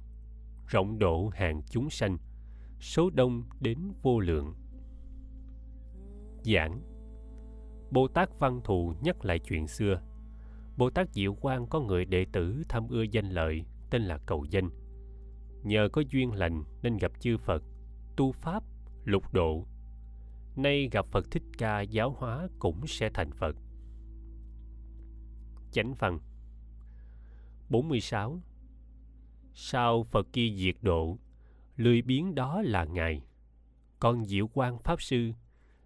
rộng độ hàng chúng sanh, số đông đến vô lượng. Giảng. Bồ tát văn thù nhắc lại chuyện xưa. Bồ tát diệu quang có người đệ tử tham ưa danh lợi, tên là cầu danh. Nhờ có duyên lành nên gặp chư phật, tu pháp, lục độ nay gặp phật thích ca giáo hóa cũng sẽ thành phật chánh văn 46 Sau Phật kia diệt độ, lười biến đó là Ngài. Còn diệu quan Pháp Sư,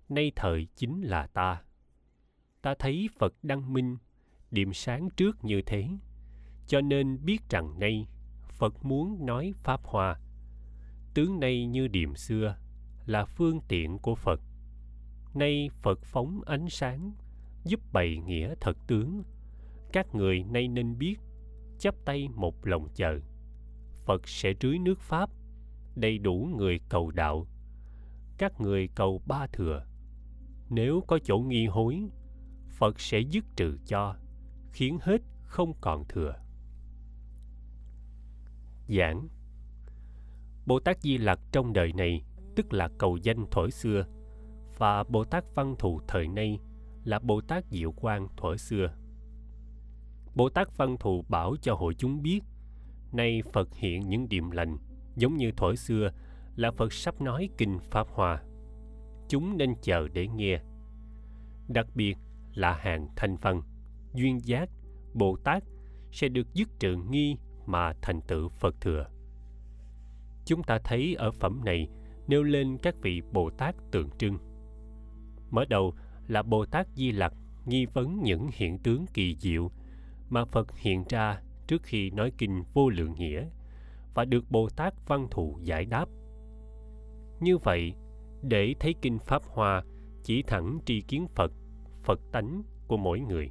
nay thời chính là ta. Ta thấy Phật đăng minh, điểm sáng trước như thế, cho nên biết rằng nay Phật muốn nói Pháp hòa Tướng nay như điểm xưa, là phương tiện của Phật. Nay Phật phóng ánh sáng, giúp bày nghĩa thật tướng. Các người nay nên biết, chắp tay một lòng chờ. Phật sẽ trưới nước Pháp, đầy đủ người cầu đạo. Các người cầu ba thừa. Nếu có chỗ nghi hối, Phật sẽ dứt trừ cho, khiến hết không còn thừa. Giảng Bồ Tát Di Lặc trong đời này tức là cầu danh thổi xưa và Bồ Tát Văn Thù thời nay là Bồ Tát Diệu Quang thuở xưa. Bồ Tát Văn Thù bảo cho hội chúng biết nay Phật hiện những điềm lành giống như thuở xưa là Phật sắp nói kinh Pháp Hoa. Chúng nên chờ để nghe. Đặc biệt là hàng thanh văn, duyên giác, Bồ Tát sẽ được dứt trừ nghi mà thành tựu Phật thừa. Chúng ta thấy ở phẩm này nêu lên các vị Bồ Tát tượng trưng. Mở đầu là Bồ Tát Di Lặc nghi vấn những hiện tướng kỳ diệu mà Phật hiện ra trước khi nói kinh vô lượng nghĩa và được Bồ Tát Văn Thù giải đáp. Như vậy, để thấy kinh Pháp Hoa chỉ thẳng tri kiến Phật, Phật tánh của mỗi người.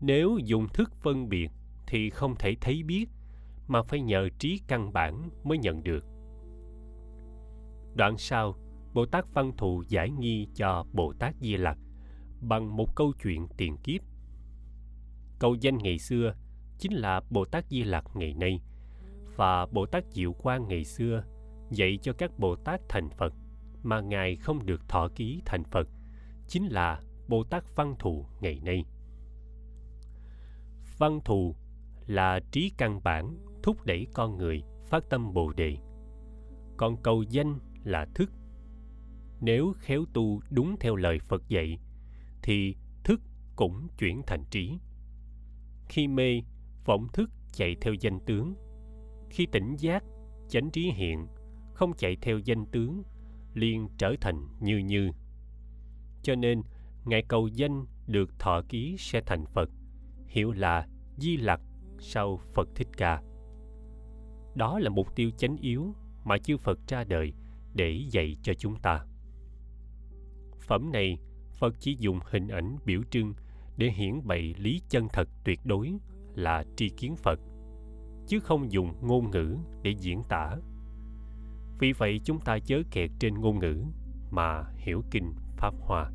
Nếu dùng thức phân biệt thì không thể thấy biết mà phải nhờ trí căn bản mới nhận được. Đoạn sau, Bồ Tát Văn Thù giải nghi cho Bồ Tát Di Lặc bằng một câu chuyện tiền kiếp. Câu danh ngày xưa chính là Bồ Tát Di Lặc ngày nay và Bồ Tát Diệu Quang ngày xưa dạy cho các Bồ Tát thành Phật mà Ngài không được thọ ký thành Phật, chính là Bồ Tát Văn Thù ngày nay. Văn thù là trí căn bản thúc đẩy con người phát tâm Bồ đề. Còn cầu danh là thức. Nếu khéo tu đúng theo lời Phật dạy thì thức cũng chuyển thành trí. Khi mê, vọng thức chạy theo danh tướng. Khi tỉnh giác chánh trí hiện không chạy theo danh tướng liền trở thành như như. Cho nên ngài cầu danh được thọ ký sẽ thành phật hiểu là di lặc sau phật thích ca. Đó là mục tiêu chánh yếu mà chư phật ra đời để dạy cho chúng ta phẩm này, phật chỉ dùng hình ảnh biểu trưng để hiển bày lý chân thật tuyệt đối là tri kiến phật, chứ không dùng ngôn ngữ để diễn tả. Vì vậy chúng ta chớ kẹt trên ngôn ngữ mà hiểu kinh pháp hoa.